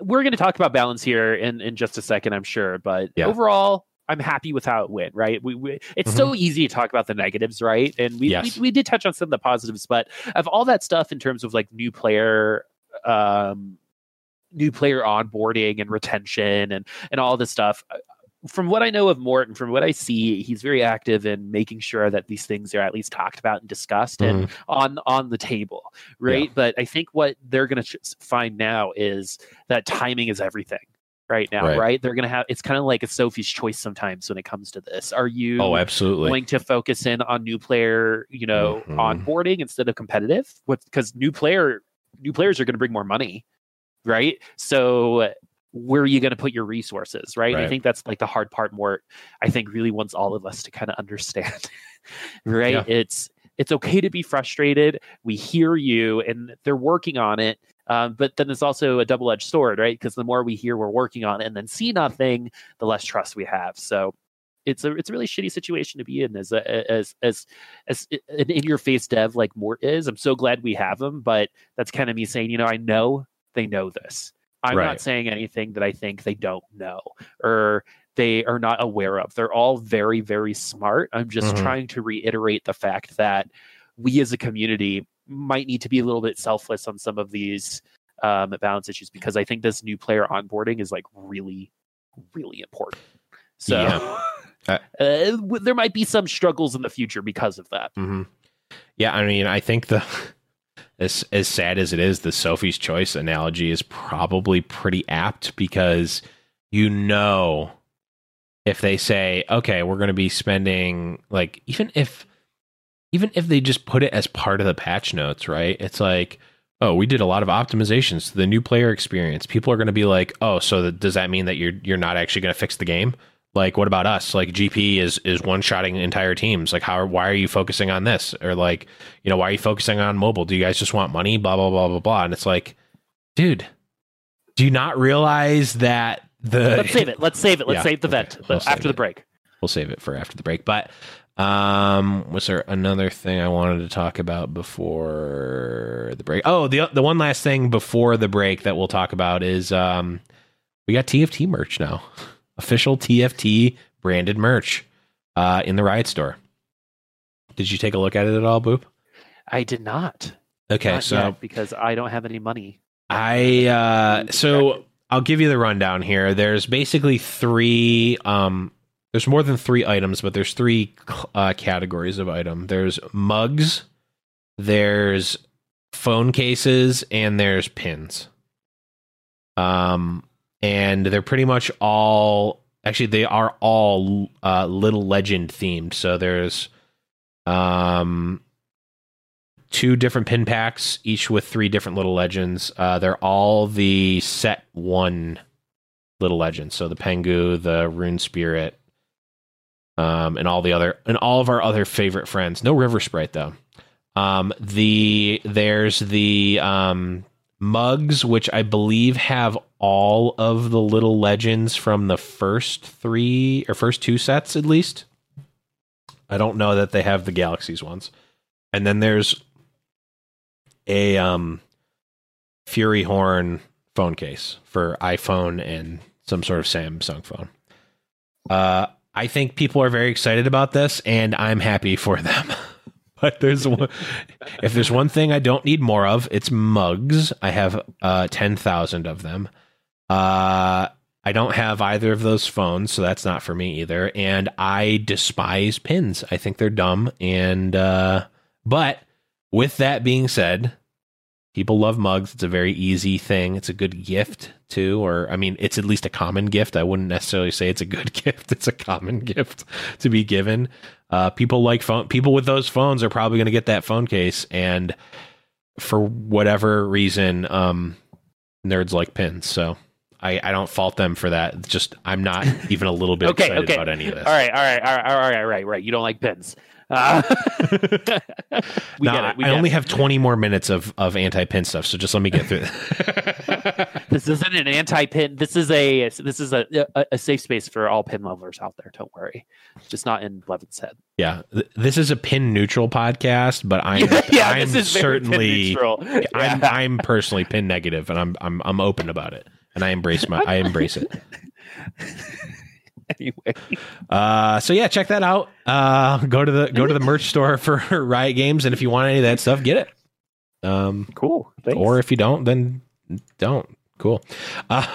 we're going to talk about balance here in, in just a second, I'm sure. But Yeah. overall, I'm happy with how it went. Right? We, we it's so easy to talk about the negatives, right? And we, Yes. we we did touch on some of the positives, but of all that stuff in terms of like new player. Um, new player onboarding and retention and and all this stuff uh, from what I know of Morton, from what I see, he's very active in making sure that these things are at least talked about and discussed and on on the table, right? But I think what they're going to find now is that timing is everything right now, Right. right? They're going to have it's kind of like a Sophie's choice sometimes when it comes to this. Are you oh, absolutely. going to focus in on new player, you know, Mhm. onboarding instead of competitive? What because new player new players are going to bring more money, right? So where are you going to put your resources, right? And I think that's like the hard part. Mort, I think, really wants all of us to kind of understand, right? Yeah. It's it's okay to be frustrated. We hear you, and they're working on it. Um, but then it's also a double edged sword, right? Because the more we hear we're working on it and then see nothing, the less trust we have. So it's a it's a really shitty situation to be in as a, as as as an in your face dev like Mort is. I'm so glad we have him, but that's kind of me saying, you know, I know they know this. I'm Right. not saying anything that I think they don't know or they are not aware of. They're all very very smart. I'm just Mhm. trying to reiterate the fact that we as a community might need to be a little bit selfless on some of these um, balance issues because I think this new player onboarding is like really, really important. So Yeah. Uh, uh, w- there might be some struggles in the future because of that. hmm Yeah, I mean, I think the as as sad as it is, the Sophie's Choice analogy is probably pretty apt because you know if they say, okay, we're going to be spending like even if even if they just put it as part of the patch notes, right? It's like, oh, we did a lot of optimizations to the new player experience. People are going to be like, oh, so that, does that mean that you're you're not actually going to fix the game? Like, what about us? Like, GP is is one shotting entire teams. Like, how? Why are you focusing on this? Or like, you know, why are you focusing on mobile? Do you guys just want money? Blah blah blah blah blah. And it's like, dude, do you not realize that the Let's save it. Let's save it. Let's Yeah, save the okay. vent We'll after the it. break. we'll save it for after the break. But um, was there another thing I wanted to talk about before the break? Oh, the the one last thing before the break that we'll talk about is um, we got TFT merch now, official TFT branded merch uh, in the Riot Store. Did you take a look at it at all, Boop? I did not. Okay, Not so because I don't have any money. I uh so I'll give you the rundown here. There's basically three um there's more than 3 items, but there's three uh categories of item. There's mugs, there's phone cases, and there's pins. Um and they're pretty much all actually they are all uh little legend themed. So there's um two different pin packs, each with three different little legends. Uh, they're all the set one little legends. So the Pengu, the Rune Spirit, um, and all the other and all of our other favorite friends. No River Sprite though. Um, the there's the um, mugs, which I believe have all of the little legends from the first three or first two sets at least. I don't know that they have the Galaxies ones. And then there's a um Fury Horn phone case for iPhone and some sort of Samsung phone. Uh I think people are very excited about this and I'm happy for them. but there's one if there's one thing I don't need more of, it's mugs. I have uh 10,000 of them. Uh I don't have either of those phones, so that's not for me either. And I despise pins. I think they're dumb. And uh but with that being said, people love mugs. It's a very easy thing. It's a good gift too, or I mean, it's at least a common gift. I wouldn't necessarily say it's a good gift. It's a common gift to be given. Uh, people like phone. People with those phones are probably going to get that phone case, and for whatever reason, um, nerds like pins. So. I, I don't fault them for that. It's Just I'm not even a little bit Okay, excited okay. about any of this. All right, all right, all right, all right, all right, right. You don't like pins. Uh, we Now, get it. We I get only it. have 20 more minutes of, of anti-pin stuff, so just let me get through. This isn't an anti-pin. This is a this is a, a a safe space for all pin lovers out there. Don't worry, just not in Blevins' head. yeah, th- this is a pin neutral podcast, but I'm yeah, I'm this is very pin certainly neutral. I'm I'm personally pin negative, and I'm I'm I'm open about it, and I embrace my I embrace it. anyway. Uh, so yeah, check that out. Uh, go to the go to the merch store for Riot Games, and if you want any of that stuff, get it. Um, Cool. Thanks. or if you don't, then don't. Cool. Uh,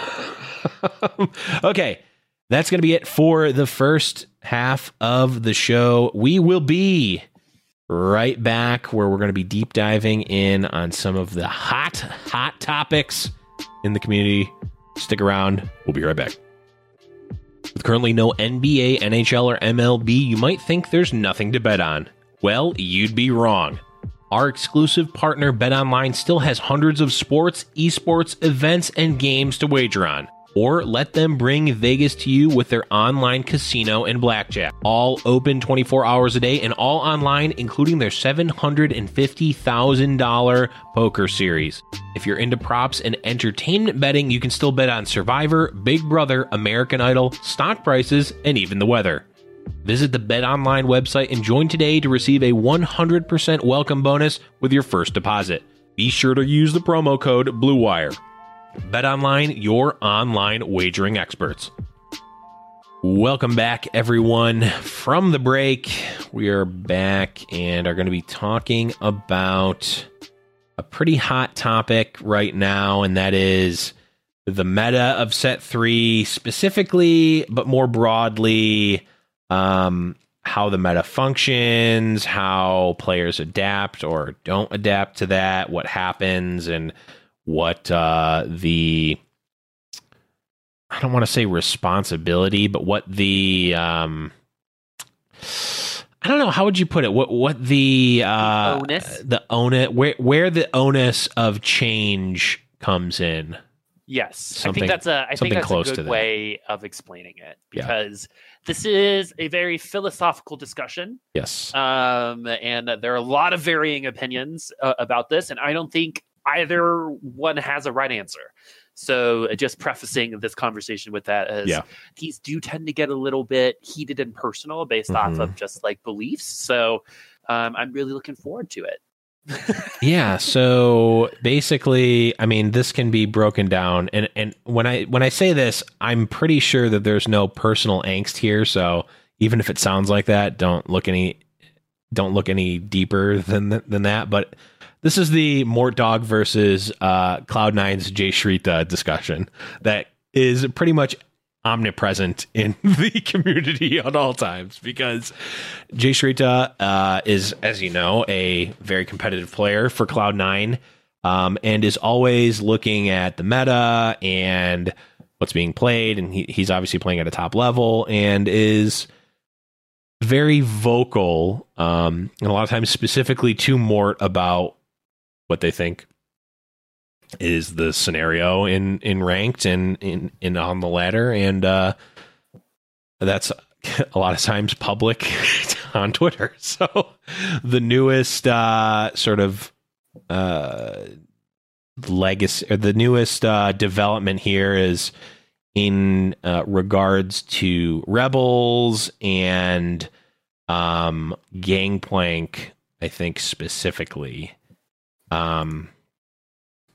okay, that's going to be it for the first half of the show. We will be right back where we're going to be deep diving in on some of the hot, hot topics in the community. Stick around. We'll be right back. With currently no NBA, NHL, or MLB, you might think there's nothing to bet on. Well, you'd be wrong. Our exclusive partner BetOnline still has hundreds of sports, esports, events, and games to wager on. Or let them bring Vegas to you with their online casino and blackjack. All open 24 hours a day and all online, including their $750,000 poker series. If you're into props and entertainment betting, you can still bet on Survivor, Big Brother, American Idol, stock prices, and even the weather. Visit the BetOnline website and join today to receive a 100% welcome bonus with your first deposit. Be sure to use the promo code BLUEWIRE. BetOnline, your online wagering experts. Welcome back, everyone, from the break. We are back and are going to be talking about a pretty hot topic right now, and that is the meta of set three specifically, but more broadly, um, how the meta functions, how players adapt or don't adapt to that, what happens, and what uh, the I don't want to say responsibility, but what the um, I don't know how would you put it. What what the uh, onus? the onus where where the onus of change comes in. Yes, Something- I think that's a I think that's close a good way of explaining it Yeah. because this is a very philosophical discussion, Yes. um, and there are a lot of varying opinions uh, about this, and I don't think either one has a right answer. So, uh, just prefacing this conversation with that as Yeah. these do tend to get a little bit heated and personal based off Mhm. of just like beliefs. So, um, I'm really looking forward to it. yeah so basically i mean this can be broken down and and when i when i say this i'm pretty sure that there's no personal angst here so even if it sounds like that don't look any don't look any deeper than than that but this is the Mort Dog versus uh, Cloud Nine's Jay Shrita discussion that is pretty much omnipresent in the community at all times because Jay Shrita uh, is, as you know, a very competitive player for Cloud9 um, and is always looking at the meta and what's being played. And he, he's obviously playing at a top level and is very vocal um, and a lot of times specifically to Mort about what they think is the scenario in in ranked and in in on the ladder and uh that's a lot of times public on Twitter. So the newest uh sort of uh legacy or the newest uh development here is in uh, regards to rebels and um gangplank i think specifically um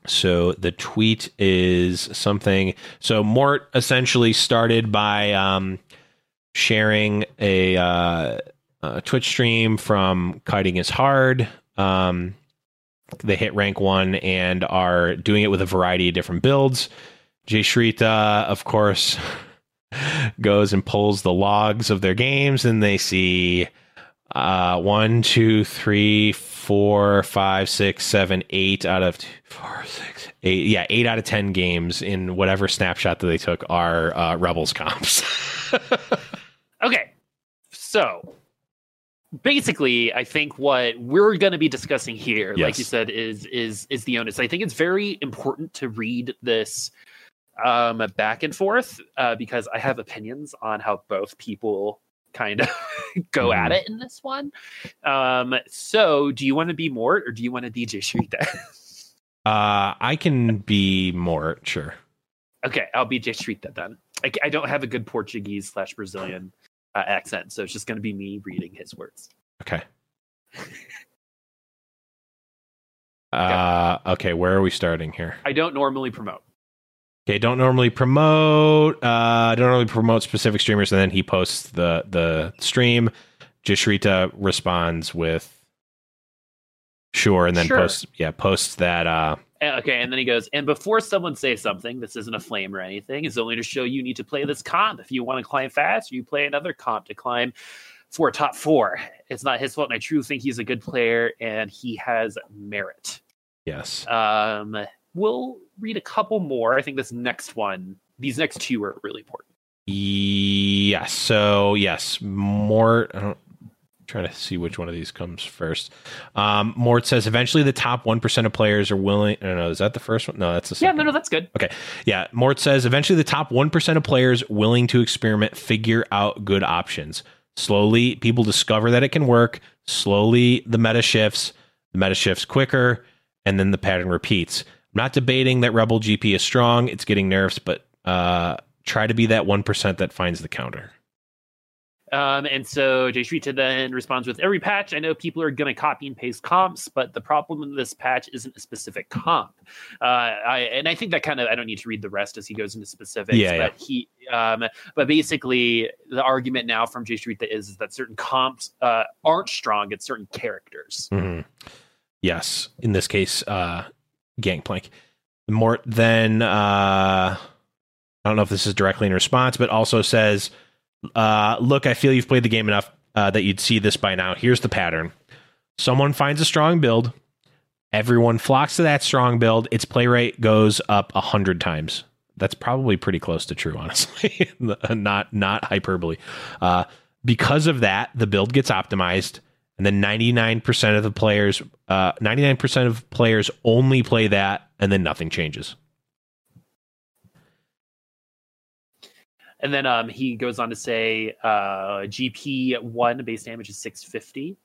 so the tweet is something so mort essentially started by um sharing a uh a twitch stream from kiting is hard. Um they hit rank one and are doing it with a variety of different builds. Jay Shrita, of course, goes and pulls the logs of their games, and they see uh, one, two, three, four, five, six, seven, eight out of two, four, six, eight. Yeah, eight out of ten games in whatever snapshot that they took are uh, Rebels comps. Okay. So basically, I think what we're going to be discussing here, like you said, is is is the onus. I think it's very important to read this um back and forth uh, because I have opinions on how both people kind of go at Mhm. it in this one. Um so do you want to be Mort or do you want to DJ Shrita? uh, I can be more sure. okay, I'll be Jay Shrita then. I, I don't have a good Portuguese slash Brazilian uh, accent, so it's just going to be me reading his words. Okay. Uh, okay, where are we starting here? I don't normally promote. Okay, don't normally promote. Uh, don't normally promote specific streamers, and then he posts the the stream. Jay Shrita responds with sure, and then Sure. posts yeah posts that. Uh, Uh, Okay, and then he goes, and before someone says something, this isn't a flame or anything. It's only to show you need to play this comp. If you want to climb fast, you play another comp to climb for top four. It's not his fault, and I truly think he's a good player and he has merit. yes, Um, we'll read a couple more. I think this next one, these next two are really important. yes. So yes, Mort. I don't. Trying to see which one of these comes first. Um, Mort says eventually the top one percent of players are willing. I don't know. Is that the first one? No, that's the second. Yeah, no, no, that's good. Okay. Yeah, Mort says eventually the top 1% of players willing to experiment figure out good options. Slowly, people discover that it can work. Slowly, the meta shifts. The meta shifts quicker, and then the pattern repeats. I'm not debating that Rebel GP is strong. It's getting nerfs, but uh, try to be that 1% that finds the counter. Um, and so Jay Shrita then responds with every patch. I know people are going to copy and paste comps, but the problem with this patch isn't a specific comp. Uh, I, and I think that kind of I don't need to read the rest as he goes into specifics. Yeah, but he, um, but basically the argument now from Jay Shrita is that certain comps uh, aren't strong at certain characters. Mhm. Yes, in this case, uh, Gangplank. Mort then, uh, I don't know if this is directly in response, but also says, uh, Look, I feel you've played the game enough uh, that you'd see this by now. Here's the pattern someone finds a strong build, everyone flocks to that strong build, its play rate goes up a hundred times. That's probably pretty close to true, honestly. not not hyperbole. Uh, because of that, the build gets optimized, and then 99% of the players, uh, 99% of players only play that, and then nothing changes. And then um, he goes on to say uh, GP one base damage is 650.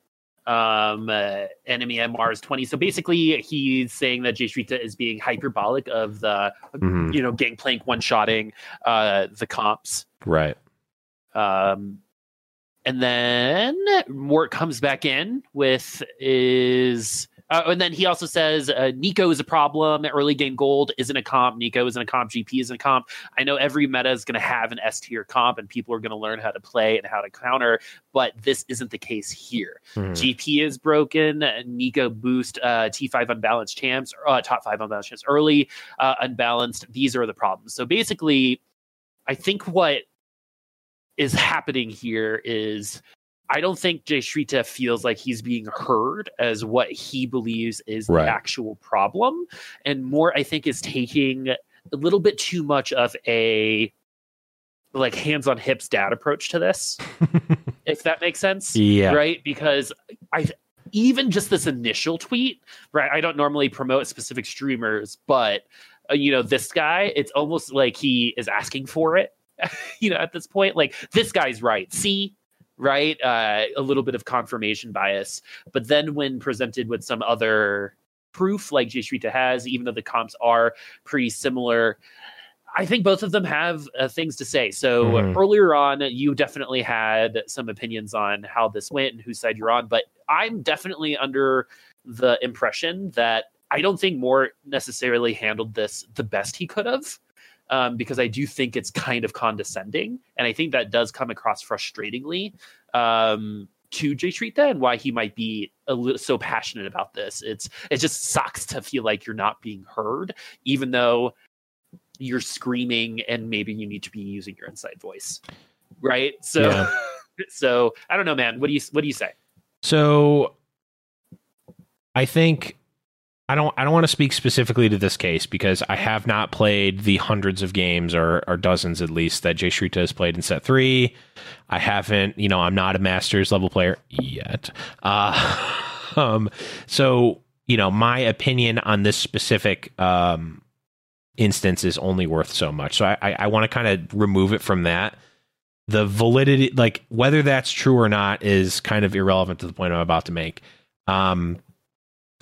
Um, uh, enemy MR is 20. So basically, he's saying that Jay Shrita is being hyperbolic of the, Mhm. you know, gangplank one shotting uh, the comps. Right. Um, and then Mort comes back in with is. Uh, and then he also says uh, Neeko is a problem. Early game gold isn't a comp. Neeko isn't a comp. GP isn't a comp. I know every meta is going to have an S tier comp, and people are going to learn how to play and how to counter. But this isn't the case here. Mhm. GP is broken. Neeko boost uh, T5 unbalanced champs, uh, top five unbalanced champs early, uh, unbalanced. These are the problems. So basically, I think what is happening here is I don't think Jay Shrita feels like he's being heard as what he believes is Right. the actual problem. And Mort, I think, is taking a little bit too much of a like hands on hips dad approach to this, if that makes sense yeah. right? Because I even just this initial tweet, right? I don't normally promote specific streamers, but uh, you know, this guy, it's almost like he is asking for it. you know, at this point, like this guy's right. See, right? Uh, a little bit of confirmation bias, but then when presented with some other proof, like Jay Shrita has, even though the comps are pretty similar. I think both of them have uh, things to say. So Mhm. earlier on, you definitely had some opinions on how this went and whose side you're on, but I'm definitely under the impression that I don't think Mort necessarily handled this the best he could have. Um, because I do think it's kind of condescending, and I think that does come across frustratingly um, to Jay Shrita and why he might be a little so passionate about this. It's it just sucks to feel like you're not being heard, even though you're screaming and maybe you need to be using your inside voice, right? So, Yeah. so I don't know, man. What do you what do you say? So I think I don't I don't want to speak specifically to this case because I have not played the hundreds of games or, or dozens at least that Jay Shrita has played in set three. I haven't, you know, I'm not a masters level player yet. Uh, um, so you know, my opinion on this specific um, instance is only worth so much. So I, I, I want to kind of remove it from that. The validity, like whether that's true or not, is kind of irrelevant to the point I'm about to make. Um,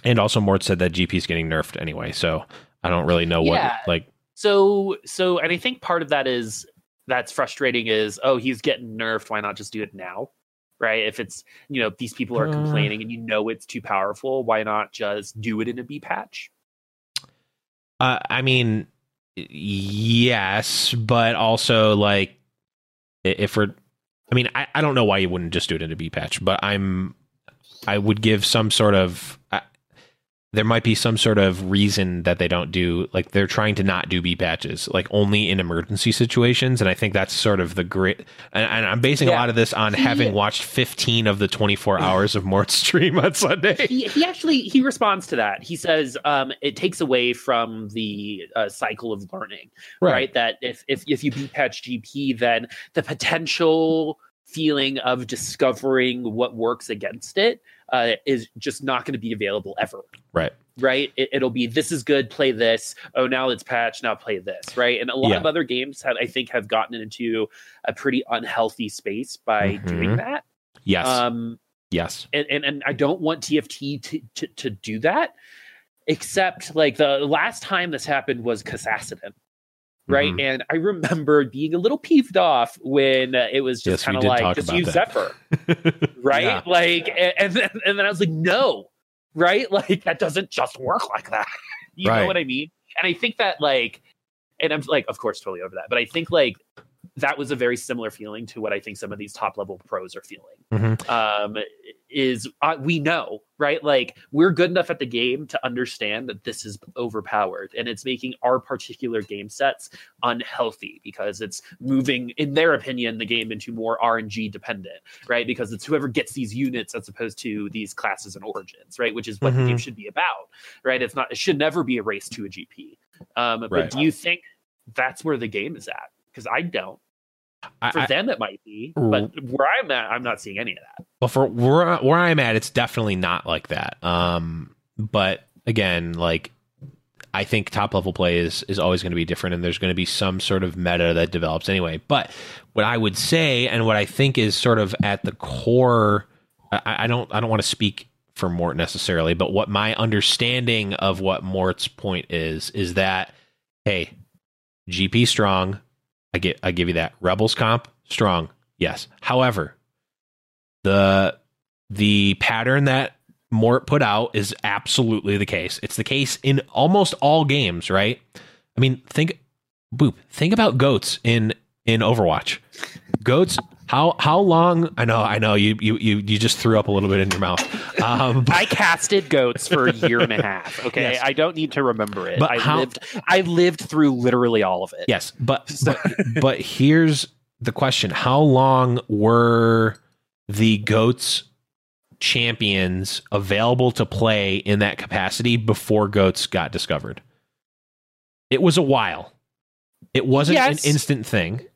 and also, Mort said that GP is getting nerfed anyway, so I don't really know Yeah. what like. So, so, and I think part of that is that's frustrating. Is oh, he's getting nerfed. Why not just do it now? Right? If it's you know these people are Uh. complaining and you know it's too powerful, why not just do it in a B patch? Uh, I mean, yes, but also like if we're, I mean, I, I don't know why you wouldn't just do it in a B patch, but I'm, I would give some sort of. There might be some sort of reason that they don't do like they're trying to not do B patches like only in emergency situations and I think that's sort of the great and, and I'm basing a lot of this on He- having watched 15 of the 24 hours of Mort's stream on Sunday. he, he actually he responds to that. He says um, it takes away from the uh, cycle of learning, right. That if if if you B patch GP, then the potential feeling of discovering what works against it uh, is just not going to be available ever. Right. Right. It, it'll be this is good. Play this. Oh, now it's patched. Now play this. Right. And a lot Yeah. of other games have I think have gotten into a pretty unhealthy space by doing Mhm. that. Yes. Um, yes. and, and and I don't want TFT to, to to do that. Except like the last time this happened was Kassassidon, right? Mhm. And I remember being a little peeved off when uh, it was just Yes, kind of like just use that. Zephyr, right? Yeah. Like, and, and then and then I was like, no, right? Like that doesn't just work like that. you Right. know what I mean? And I think that like, and I'm like, of course, totally over that. But I think like that was a very similar feeling to what I think some of these top level pros are feeling. Mhm. Um, is uh, we know right? Like we're good enough at the game to understand that this is overpowered, and it's making our particular game sets unhealthy because it's moving, in their opinion, the game into more RNG dependent, right? Because it's whoever gets these units as opposed to these classes and origins, right? Which is what the game Mhm. should be about, right? It's not. It should never be a race to a GP. Um, but do you think that's where the game is at? Because I don't. For I, them, it might be, but where I'm at, I'm not seeing any of that. well, for where where I'm at, it's definitely not like that. Um, but again, like I think top level play is is always going to be different, and there's going to be some sort of meta that develops anyway. But what I would say, and what I think is sort of at the core, I, I don't I don't want to speak for Mort necessarily, but what my understanding of what Mort's point is is that hey, GP strong, I get I give you that. Rebels comp strong, yes. However, the the pattern that Mort put out is absolutely the case. It's the case in almost all games, right? I mean, think boop, think about goats in in Overwatch. Goats how how long I know I know you you you, you just threw up a little bit in your mouth. Um, I casted goats for a year and a half. Okay, Yes. I don't need to remember it. But I how- lived. I lived through literally all of it. Yes, but but, but here's the question: How long were the goats champions available to play in that capacity before goats got discovered? It was a while. It wasn't Yes. an instant thing.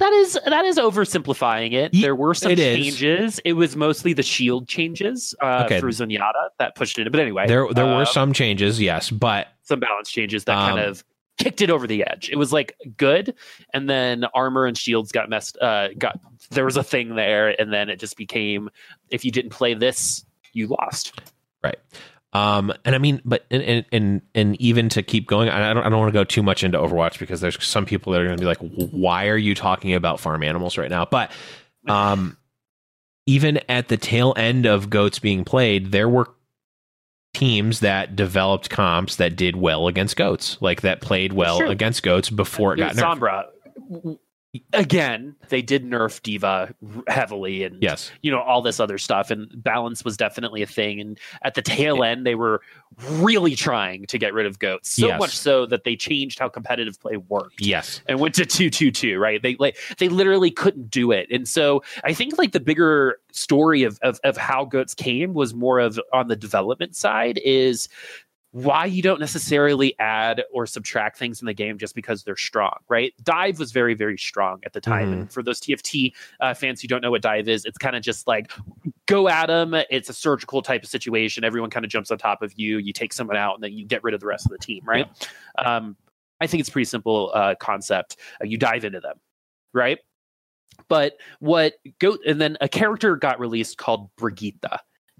That is that is oversimplifying it. There were some it is. changes. It was mostly the shield changes uh, Okay. for Zenyatta that pushed it. in. But anyway, There there uh, were some changes, yes, but some balance changes that kind Um, of kicked it over the edge. It was like good, and then armor and shields got messed. Uh, got there was a thing there, and then it just became if you didn't play this, you lost. Right. Um, and I mean, but and and and, even to keep going, I don't I don't want to go too much into Overwatch because there's some people that are going to be like, why are you talking about farm animals right now? But um, even at the tail end of goats being played, there were teams that developed comps that did well against goats, like that played well Sure. against goats before it got. Sombra. Again, they did nerf D.Va heavily, and Yes. you know all this other stuff and balance was definitely a thing and at the tail end they were really trying to get rid of goats so Yes. much so that they changed how competitive play worked Yes. and went to 222 right they like they literally couldn't do it and so i think like the bigger story of, of of how goats came was more of on the development side is why you don't necessarily add or subtract things in the game just because they're strong, right? Dive was very, very strong at the time. Mhm. And for those TFT uh, fans who don't know what dive is, it's kind of just like go at them. It's a surgical type of situation. Everyone kind of jumps on top of you. You take someone out and then you get rid of the rest of the team, right? Um, I think it's a pretty simple uh, concept. Uh, you dive into them, right? But what go and then a character got released called Brigitte,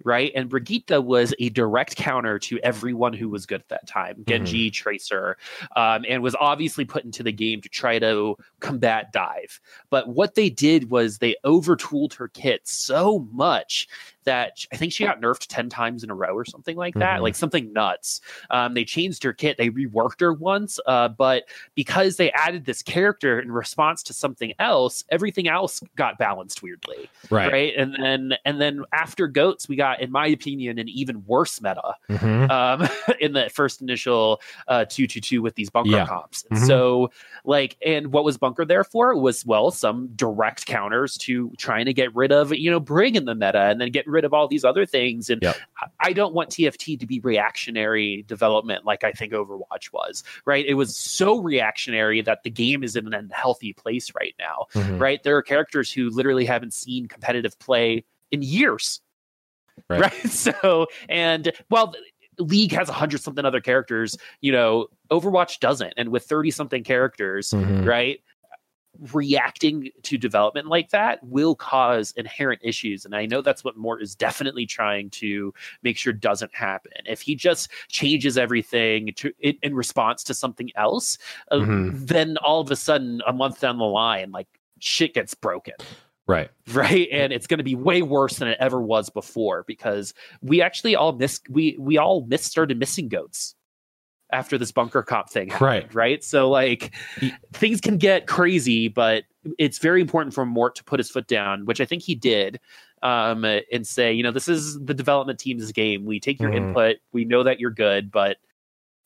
right? And Brigitte was a direct counter to everyone who was good at that time, Genji, Tracer, um, and was obviously put into the game to try to combat dive. But what they did was they overtooled her kit so much that I think she got nerfed 10 times in a row or something like that, Mhm. like something nuts. Um, they changed her kit, they reworked her once, uh, but because they added this character in response to something else, everything else got balanced weirdly Right. right and then and then after goats we got in my opinion an even worse meta Mhm. um in the first initial uh 222 with these bunker Yeah. comps Mhm. so like and what was bunker there for was well some direct counters to trying to get rid of you know bring in the meta and then get rid of all these other things and Yep. I- don't want tft to be reactionary development like i think overwatch was right it was so reactionary that the game is in an unhealthy place right now Mhm. right? There are characters who literally haven't seen competitive play in years, Right. right? So, and well, League has a hundred something other characters, you know, Overwatch doesn't, and with thirty something characters, Mhm. right? Reacting to development like that will cause inherent issues. And I know that's what Mort is definitely trying to make sure doesn't happen. If he just changes everything to in, in response to something else, uh, Mhm. then all of a sudden, a month down the line, like shit gets broken Right. right and it's going to be way worse than it ever was before because we actually all miss we we all miss started missing goats after this bunker comp thing happened, Right. right so like Ye- things can get crazy but it's very important for mort to put his foot down which i think he did um and say you know this is the development team's game we take your Mhm. input we know that you're good but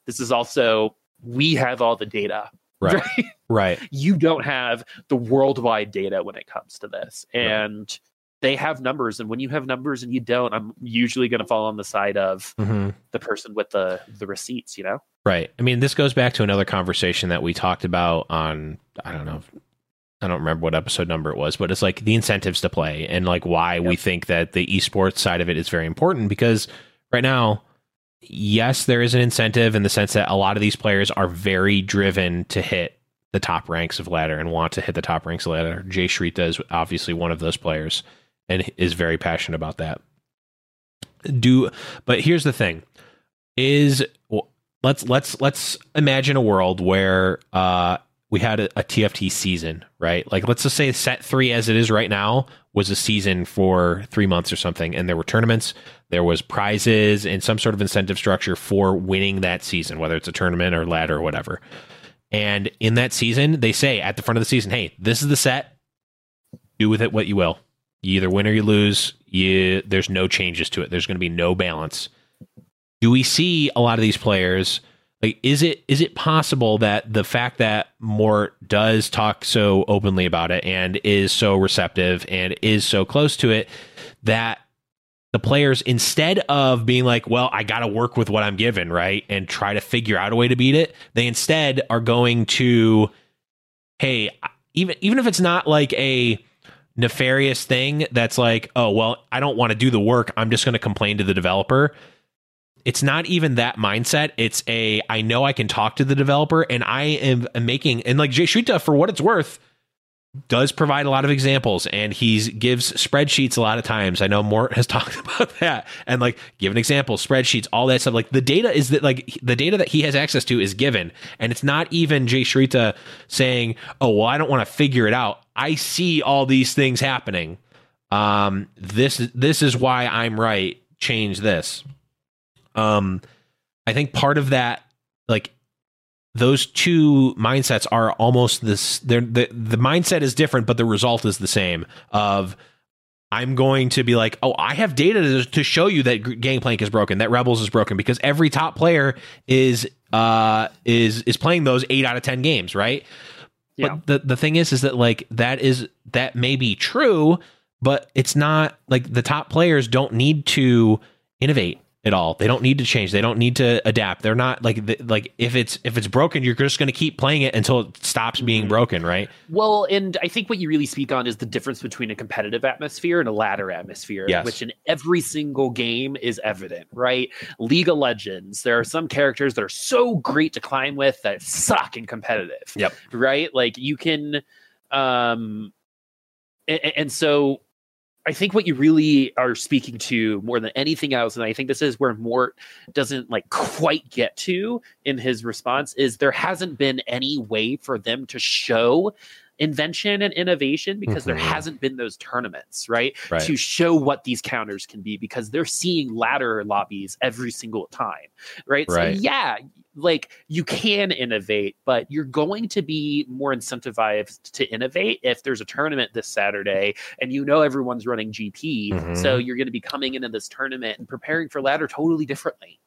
this is also we have all the data Right. Right. you don't have the worldwide data when it comes to this and they have numbers and when you have numbers and you don't i'm usually going to fall on the side of hmm the person with the the receipts you know Right. I mean, this goes back to another conversation that we talked about on, I don't know, I don't remember what episode number it was, but it's like the incentives to play and like why yep. we think that the esports side of it is very important because right now, yes, there is an incentive in the sense that a lot of these players are very driven to hit the top ranks of ladder and want to hit the top ranks of ladder. Jay Shrita is obviously one of those players and is very passionate about that. Do but here's the thing is let's let's let's imagine a world where uh we had a, a, TFT season, right? Like, let's just say set three as it is right now was a season for three months or something, and there were tournaments, there was prizes, and some sort of incentive structure for winning that season, whether it's a tournament or ladder or whatever. And in that season, they say at the front of the season, "Hey, this is the set. Do with it what you will. You either win or you lose. You there's no changes to it. There's going to be no balance." Do we see a lot of these players? Like, is it is it possible that the fact that Mort does talk so openly about it and is so receptive and is so close to it that the players instead of being like, well, I got to work with what I'm given, right, and try to figure out a way to beat it, they instead are going to, hey, even even if it's not like a nefarious thing that's like, oh, well, I don't want to do the work. I'm just going to complain to the developer it's not even that mindset. It's a I know I can talk to the developer and I am making and like Jay Shrita for what it's worth does provide a lot of examples and he gives spreadsheets a lot of times. I know Mort has talked about that and like give an example, spreadsheets, all that stuff. Like the data is that like the data that he has access to is given. And it's not even Jay Shrita saying, Oh, well, I don't want to figure it out. I see all these things happening. Um, this this is why I'm right. Change this. Um, I think part of that, like those two mindsets are almost this. They're, the the mindset is different, but the result is the same. Of I'm going to be like, oh, I have data to, show you that Gangplank is broken, that Rebels is broken, because every top player is uh is is playing those eight out of ten games, right? Yeah. But the the thing is, is that like that is that may be true, but it's not like the top players don't need to innovate at all. They don't need to change. They don't need to adapt. They're not like like if it's if it's broken, you're just going to keep playing it until it stops being mm-hmm. broken, right? Well, and I think what you really speak on is the difference between a competitive atmosphere and a ladder atmosphere, yes. which in every single game is evident, right? League of Legends, there are some characters that are so great to climb with that suck in competitive. Yep. Right? Like you can um and, and so I think what you really are speaking to more than anything else, and I think this is where Mort doesn't like quite get to in his response, is there hasn't been any way for them to show invention and innovation because mm-hmm. there hasn't been those tournaments, right? right? To show what these counters can be because they're seeing ladder lobbies every single time, right? right. So, yeah, like you can innovate, but you're going to be more incentivized to innovate if there's a tournament this Saturday and you know everyone's running GP. Mm-hmm. So, you're going to be coming into this tournament and preparing for ladder totally differently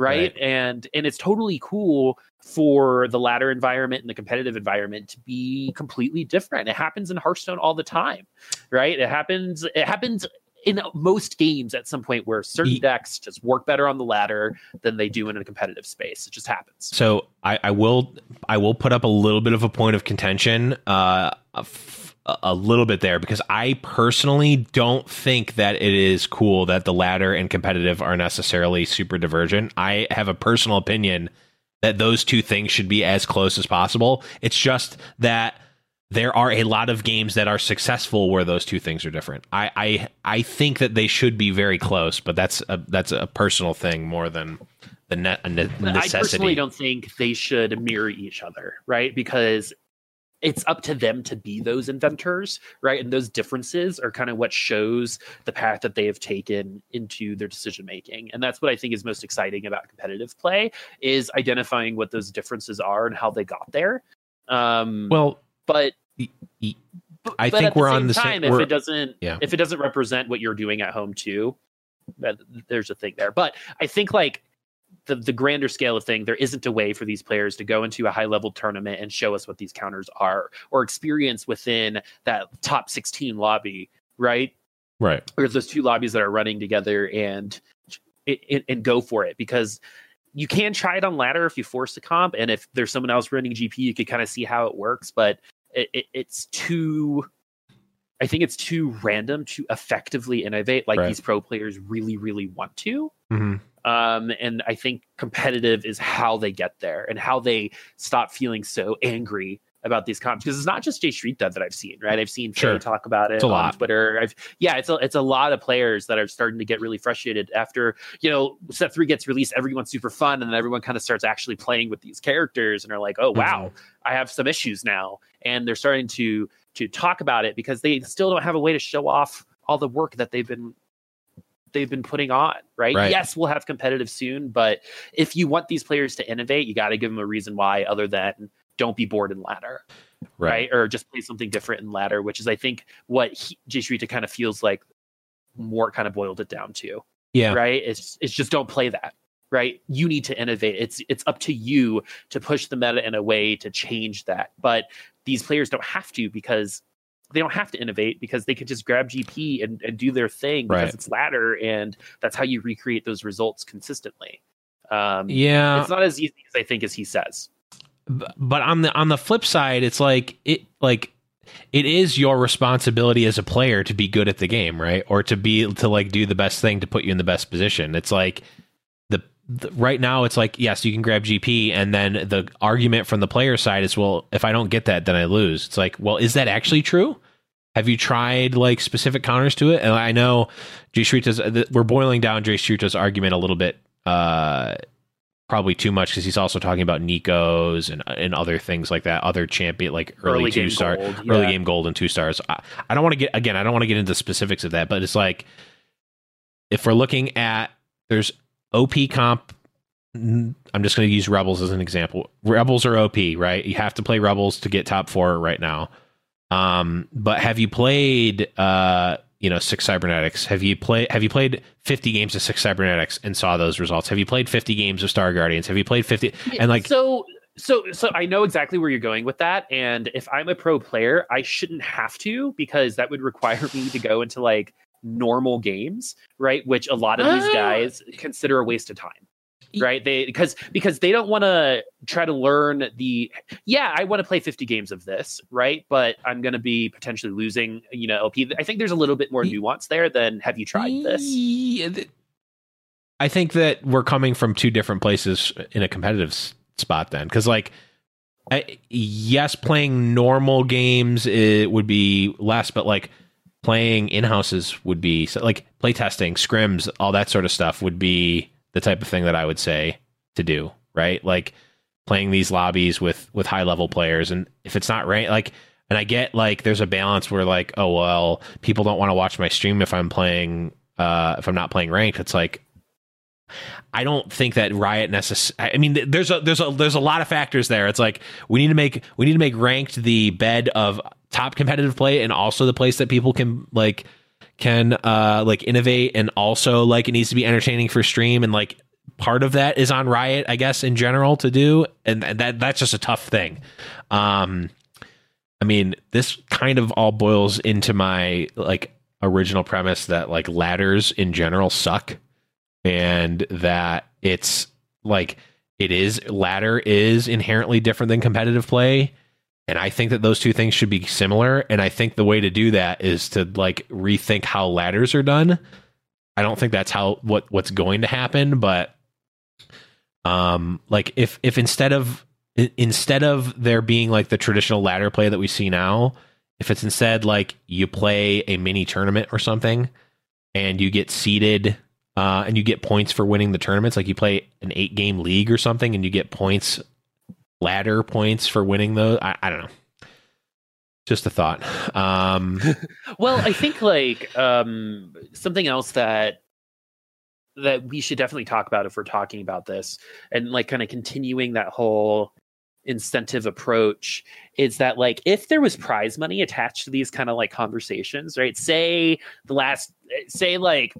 right? right? And and it's totally cool for the ladder environment and the competitive environment to be completely different. It happens in Hearthstone all the time, right? It happens. It happens in most games at some point where certain decks just work better on the ladder than they do in a competitive space. It just happens. So I, I will I will put up a little bit of a point of contention. Uh, a little bit there because I personally don't think that it is cool that the ladder and competitive are necessarily super divergent. I have a personal opinion that those two things should be as close as possible. It's just that there are a lot of games that are successful where those two things are different. I I, I think that they should be very close, but that's a that's a personal thing more than the net necessity. I personally don't think they should mirror each other, right? Because it's up to them to be those inventors, right? And those differences are kind of what shows the path that they have taken into their decision making. And that's what I think is most exciting about competitive play is identifying what those differences are and how they got there. Um, well, but I think we're on the time. Same, if it doesn't, yeah. if it doesn't represent what you're doing at home too, there's a thing there. But I think like the, the grander scale of thing, there isn't a way for these players to go into a high level tournament and show us what these counters are or experience within that top 16 lobby, right? Right. Or those two lobbies that are running together and and go for it because you can try it on ladder if you force a comp and if there's someone else running GP you could kind of see how it works but it, it, it's too I think it's too random to effectively innovate like Right. these pro players really, really want to. hmm Um, and I think competitive is how they get there and how they stop feeling so angry about these comps because it's not just Jay Shrita that I've seen, right? I've seen Faye Sure. talk about it It's a on lot. Twitter. I've yeah, it's a it's a lot of players that are starting to get really frustrated after you know set three gets released. Everyone's super fun, and then everyone kind of starts actually playing with these characters and are like, oh wow, I have some issues now, and they're starting to to talk about it because they still don't have a way to show off all the work that they've been they've been putting on right? Right. yes we'll have competitive soon but if you want these players to innovate you got to give them a reason why other than don't be bored in ladder Right. right, or just play something different in ladder which is i think what he, jay kind of feels like more kind of boiled it down to Yeah. right it's it's just don't play that right you need to innovate it's it's up to you to push the meta in a way to change that but these players don't have to because they don't have to innovate because they could just grab gp and, and do their thing because Right. it's ladder and that's how you recreate those results consistently um Yeah. it's not as easy as i think as he says but on the on the flip side it's like it like it is your responsibility as a player to be good at the game right or to be to like do the best thing to put you in the best position it's like right now it's like yes you can grab gp and then the argument from the player side is well if i don't get that then i lose it's like well is that actually true have you tried like specific counters to it and i know jay Shrita's, we're boiling down jay Shrita's argument a little bit uh probably too much because he's also talking about Neekos and and other things like that, other champion like early, Early two star, gold, early yeah. game gold and two stars. I, I don't want to get again. I don't want to get into the specifics of that, but it's like if we're looking at there's OP comp. mm, I'm just going to use Rebels as an example. Rebels are OP, right? You have to play Rebels to get top four right now. Um, but have you played uh you know six cybernetics have you played have you played 50 games of six cybernetics and saw those results have you played 50 games of star guardians have you played 50 and like so so so i know exactly where you're going with that and if i'm a pro player i shouldn't have to because that would require me to go into like normal games right which a lot of these Ah. guys consider a waste of time right they because because they don't want to try to learn the yeah i want to play 50 games of this right but i'm going to be potentially losing you know lp i think there's a little bit more nuance there than have you tried this I think that we're coming from two different places in a competitive spot then because like I, yes playing normal games it would be less but like playing in houses would be like play testing scrims all that sort of stuff would be the type of thing that i would say to do right? Like playing these lobbies with with high level players and if it's not right like and i get like there's a balance where like oh well people don't want to watch my stream if i'm playing uh if i'm not playing ranked. It's like I don't think that Riot necess I mean, there's a there's a there's a lot of factors there. It's like we need to make we need to make ranked the bed of top competitive play and also the place that people can like can uh like innovate and also like it needs to be entertaining for stream and like part of that is on Riot, I guess, in general to do, and, and that that's just a tough thing. Um, I mean, this kind of all boils into my like original premise that like ladders in general suck and that it's like it is ladder is inherently different than competitive play. And i think that those two things should be similar. And i think the way to do that is to like rethink how ladders are done. I don't think that's how what what's going to happen but um like if if instead of instead of there being like the traditional ladder play that we see now if it's instead like you play a mini tournament or something and you get seeded uh, and you get points for winning the tournaments. Like you play an eight game league or something, and you get points, ladder points for winning those. I, I don't know. Just a thought. Um, well i think like um something else that that we should definitely talk about if we're talking about this and like kind of continuing that whole incentive approach is that like if there was prize money attached to these kind of like conversations right say the last say like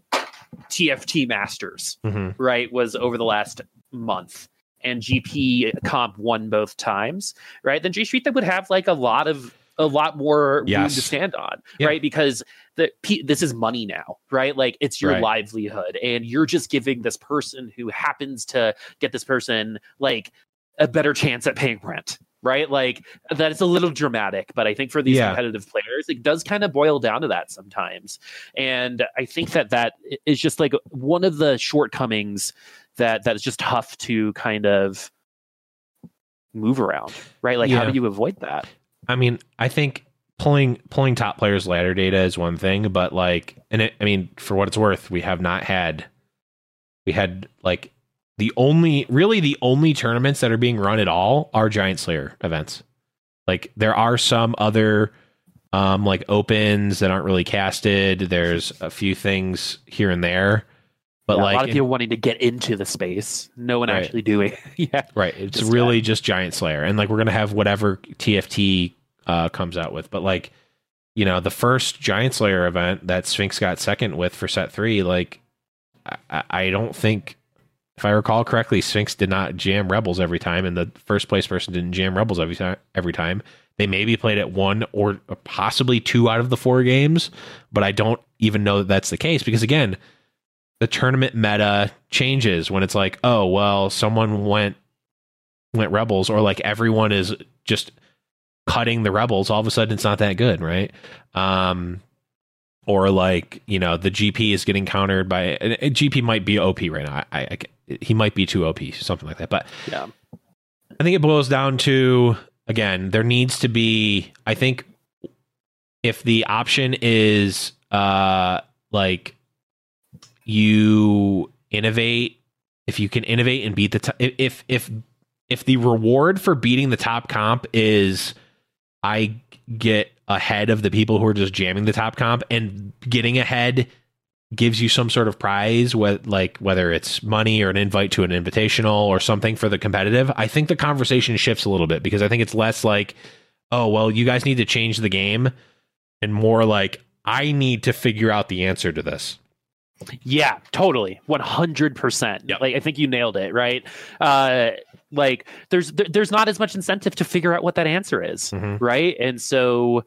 tft masters mhm. right, was over the last month. And GP comp won both times, right? Then Jay Shrita that would have like a lot of a lot more room to stand on, Yeah. right? Because the P, this is money now, right? Like it's your Right. livelihood, and you're just giving this person who happens to get this person like a better chance at paying rent, right? Like that is a little dramatic, but I think for these Yeah. competitive players, it does kind of boil down to that sometimes. And I think that that is just like one of the shortcomings that that is just tough to kind of move around, right? Like how do you avoid that? I mean, I think pulling pulling top players ladder data is one thing, but like, and it, I mean, for what it's worth, we have not had, we had like the only, really the only tournaments that are being run at all are Giant Slayer events. Like there are some other, um, like opens that aren't really casted. There's a few things here and there, but Yeah, like a lot of people wanting to get into the space, no one Right. actually doing. yeah, Right. It's Just really just Giant Slayer. And like we're gonna have whatever TFT uh comes out with. But like, you know, the first Giant Slayer event that Sphinx got second with for set three, like I, I don't think if I recall correctly, Sphinx did not jam Rebels every time, and the first place person didn't jam Rebels every time every time. They maybe played it one or possibly two out of the four games, but I don't even know that that's the case because again, the tournament meta changes when it's like, oh well, someone went went rebels, or like everyone is just cutting the rebels. All of a sudden, it's not that good, right? Um, or like you know, the GP is getting countered by GP might be OP right now. I, I, he might be too OP, something like that. But yeah. I think it boils down to again, there needs to be. I think if the option is uh like you innovate, if you can innovate and beat the top, if if if the reward for beating the top comp is I get ahead of the people who are just jamming the top comp and getting ahead gives you some sort of prize what like whether it's money or an invite to an invitational or something for the competitive i think the conversation shifts a little bit because i think it's less like oh well you guys need to change the game and more like i need to figure out the answer to this Yeah, totally. 100%. Yep. Like I think you nailed it, right? Uh like there's there, there's not as much incentive to figure out what that answer is, Mhm. right? And so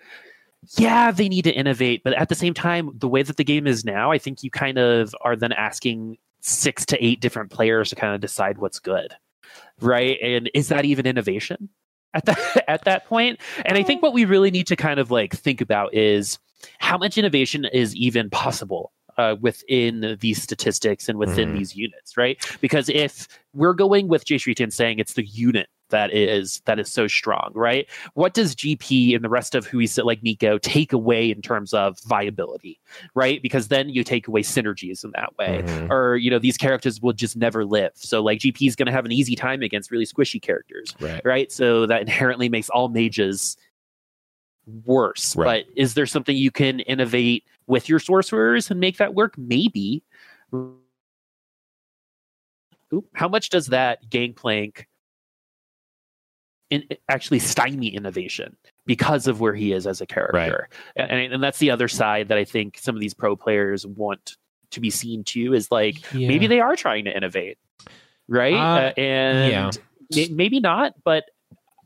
yeah, they need to innovate, but at the same time, the way that the game is now, I think you kind of are then asking 6 to 8 different players to kind of decide what's good. Right? And is that even innovation? At that at that point? And I think what we really need to kind of like think about is how much innovation is even possible uh, within these statistics and within Mhm. these units, right? Because if we're going with Jay Shrita and saying it's the unit that is that is so strong, right? What does GP and the rest of who sit like Neeko take away in terms of viability, right? Because then you take away synergies in that way, Mhm. or you know these characters will just never live. So like GP is going to have an easy time against really squishy characters, right right? So that inherently makes all mages worse. Right. But is there something you can innovate with your sorcerers and make that work? Maybe. Oop, how much does that gangplank in, actually stymie innovation because of where he is as a character? And, and that's the other side that I think some of these pro players want to be seen too is like maybe they are trying to innovate, right? Uh, Uh, and yeah. maybe not, but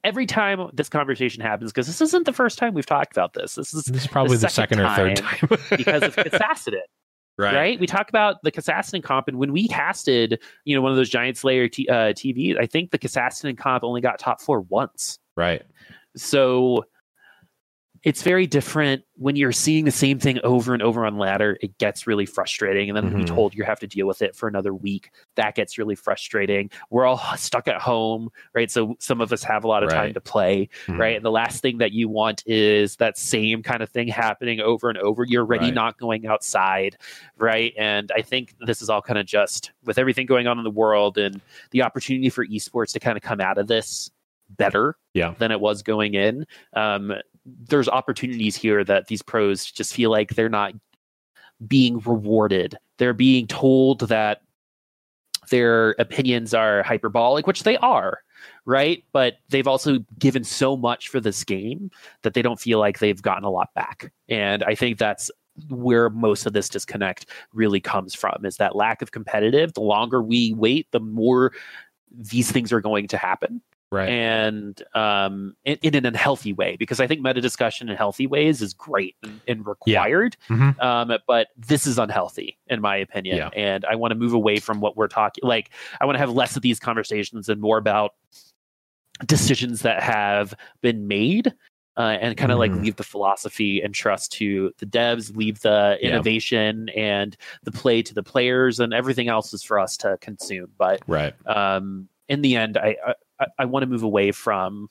every time this conversation happens, because this isn't the first time we've talked about this. This is this is probably the second second, or third time because of Cassassin, right. We talk about the Cassassin comp, and when we casted, you know, one of those Giant Slayer t- uh, TVs, I think the Cassassin comp only got top four once. right So it's very different when you're seeing the same thing over and over on ladder. It gets really frustrating, and then Mhm. be told you have to deal with it for another week. That gets really frustrating. We're all stuck at home, right? So some of us have a lot of time to play, Mhm. right? And the last thing that you want is that same kind of thing happening over and over. You're already Right. not going outside, right? And I think this is all kind of just with everything going on in the world and the opportunity for esports to kind of come out of this better Yeah. than it was going in. Um, there's opportunities here that these pros just feel like they're not being rewarded. They're being told that their opinions are hyperbolic, which they are, right? But they've also given so much for this game that they don't feel like they've gotten a lot back. And I think that's where most of this disconnect really comes from is that lack of competitive. The longer we wait, the more these things are going to happen right and um, in, in an unhealthy way because I think meta discussion in healthy ways is great and, and required. Mhm. Um, but this is unhealthy in my opinion, Yeah. and I want to move away from what we're talking. Like I want to have less of these conversations and more about decisions that have been made uh, and kind of like Mhm. leave the philosophy and trust to the devs, leave the Yeah. innovation and the play to the players, and everything else is for us to consume. But Right. um, in the end, I I, I want to move away from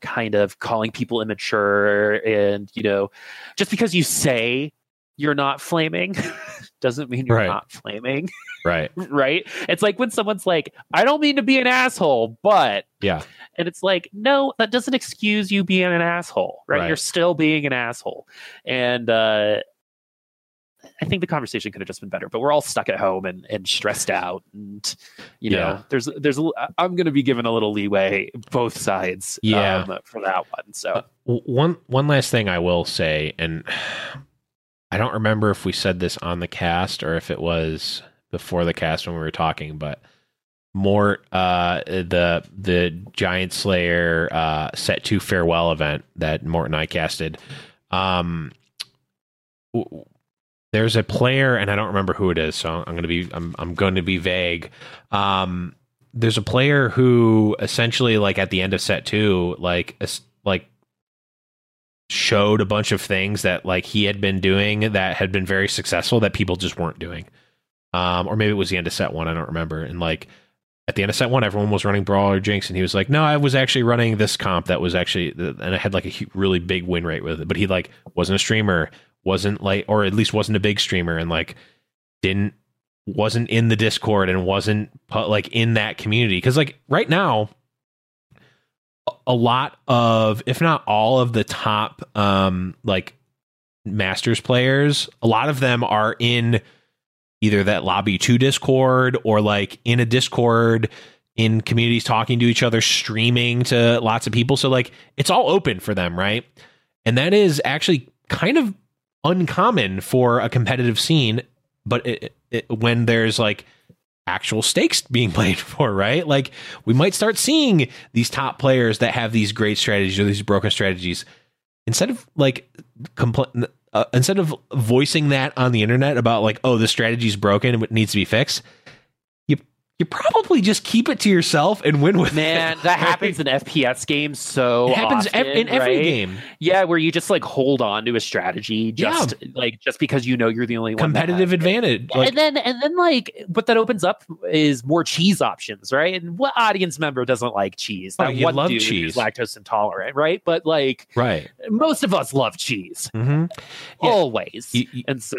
kind of calling people immature and you know just because you say you're not flaming doesn't mean you're Right. not flaming Right. right it's like when someone's like i don't mean to be an asshole but Yeah. and it's like no that doesn't excuse you being an asshole right, Right. you're still being an asshole and uh I think the conversation could have just been better, but we're all stuck at home and, and stressed out, and you know, there's there's a I'm going to be given a little leeway both sides, Yeah. um, for that one. So Uh, one one last thing I will say, and I don't remember if we said this on the cast or if it was before the cast when we were talking, but Mort, uh, the the Giant Slayer uh, set to farewell event that Mort and I casted. Um, w- there's a player, and I don't remember who it is, so I'm gonna be I'm I'm going to be vague. Um, there's a player who essentially, like at the end of set two, like like showed a bunch of things that like he had been doing that had been very successful that people just weren't doing. Um, or maybe it was the end of set one. I don't remember. And like at the end of set one, everyone was running Brawler Jinx, and he was like, "No, I was actually running this comp that was actually, and I had like a really big win rate with it." But he like wasn't a streamer, wasn't like, or at least wasn't a big streamer, and like didn't wasn't in the Discord and wasn't like in that community. Because like right now a- a lot of if not all of the top um like masters players a lot of them are in either that lobby 2 discord or like in a discord in communities talking to each other streaming to lots of people. So like it's all open for them right? And that is actually kind of uncommon for a competitive scene but it, it, when there's like actual stakes being played for, right? Like we might start seeing these top players that have these great strategies or these broken strategies instead of like compl- uh, instead of voicing that on the internet about like oh this strategy's broken it needs to be fixed. You probably just keep it to yourself and win with it. man, it. that happens in FPS games so It happens often, ev- in every right? game. Yeah, where you just like hold on to a strategy just like just because you know you're the only one. Competitive advantage. Like, and then and then like what that opens up is more cheese options, right? And what audience member doesn't like cheese? Oh, That you one love dude cheese. lactose intolerant, right? But like right. most of us love cheese hmm Yeah. always, You- you- and so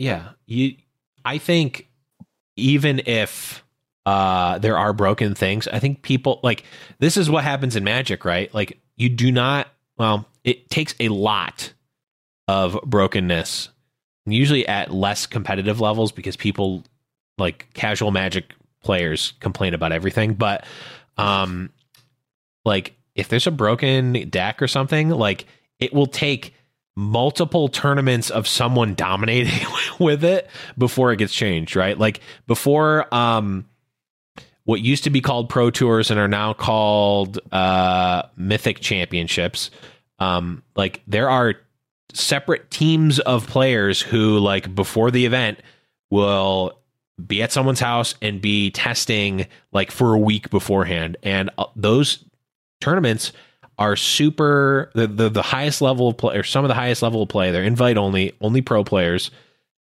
Yeah, you. I think even if uh, there are broken things, I think people like this is what happens in Magic, right? Like you do not. Well, it takes a lot of brokenness, usually at less competitive levels, because people like casual Magic players complain about everything. But um, like if there's a broken deck or something, like it will take multiple tournaments of someone dominating with it before it gets changed, right? Like before um what used to be called pro tours and are now called uh mythic championships. Um like there are separate teams of players who like before the event will be at someone's house and be testing like for a week beforehand. And uh, those tournaments are super the, the the highest level of play or some of the highest level of play. They're invite only only pro players.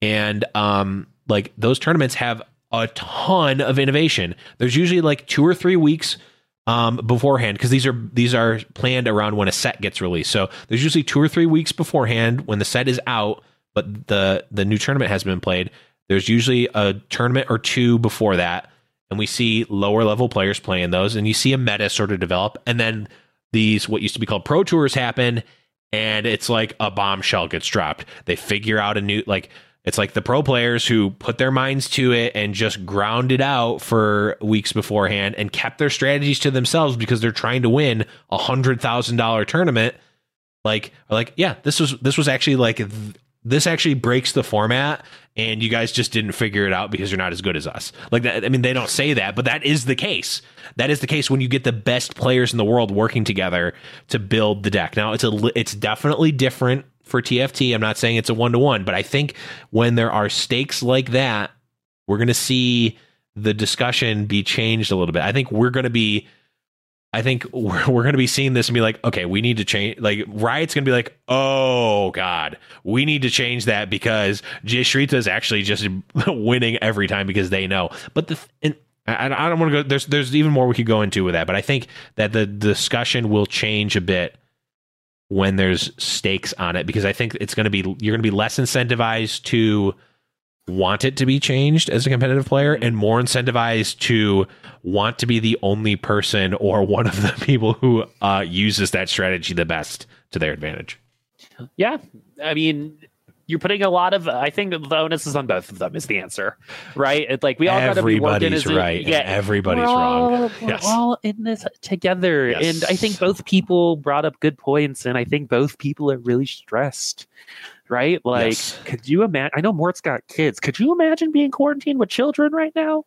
And um like those tournaments have a ton of innovation. There's usually like two or three weeks um beforehand because these are these are planned around when a set gets released. So there's usually two or three weeks beforehand when the set is out but the the new tournament has been played. There's usually a tournament or two before that and we see lower level players playing those and you see a meta sort of develop and then these what used to be called pro tours happen and it's like a bombshell gets dropped. They figure out a new like it's like the pro players who put their minds to it and just ground it out for weeks beforehand and kept their strategies to themselves because they're trying to win a hundred thousand dollar tournament. Like are like yeah this was this was actually like th- this actually breaks the format and you guys just didn't figure it out because you're not as good as us. Like that i mean they don't say that but that is the case. That is the case when you get the best players in the world working together to build the deck. Now it's a it's definitely different for tft i'm not saying it's a one-to-one but i think when there are stakes like that we're going to see the discussion be changed a little bit i think we're going to be I think we're, we're going to be seeing this and be like, okay, we need to change. Like, Riot's going to be like, oh God, we need to change that because Jay Shrita is actually just winning every time because they know. But the, and I, I don't want to go, there's, there's even more we could go into with that. But I think that the discussion will change a bit when there's stakes on it because I think it's going to be, you're going to be less incentivized to, want it to be changed as a competitive player and more incentivized to want to be the only person or one of the people who uh, uses that strategy the best to their advantage. Yeah. I mean, you're putting a lot of I think the onus is on both of them is the answer. Right? It's like we all gotta be working Everybody's as a- right. yeah, everybody's we're all, wrong. We're Yes. all in this together. Yes. And I think both people brought up good points, and I think both people are really stressed. Right? Like, Yes. could you imagine? I know Mort's got kids. Could you imagine being quarantined with children right now?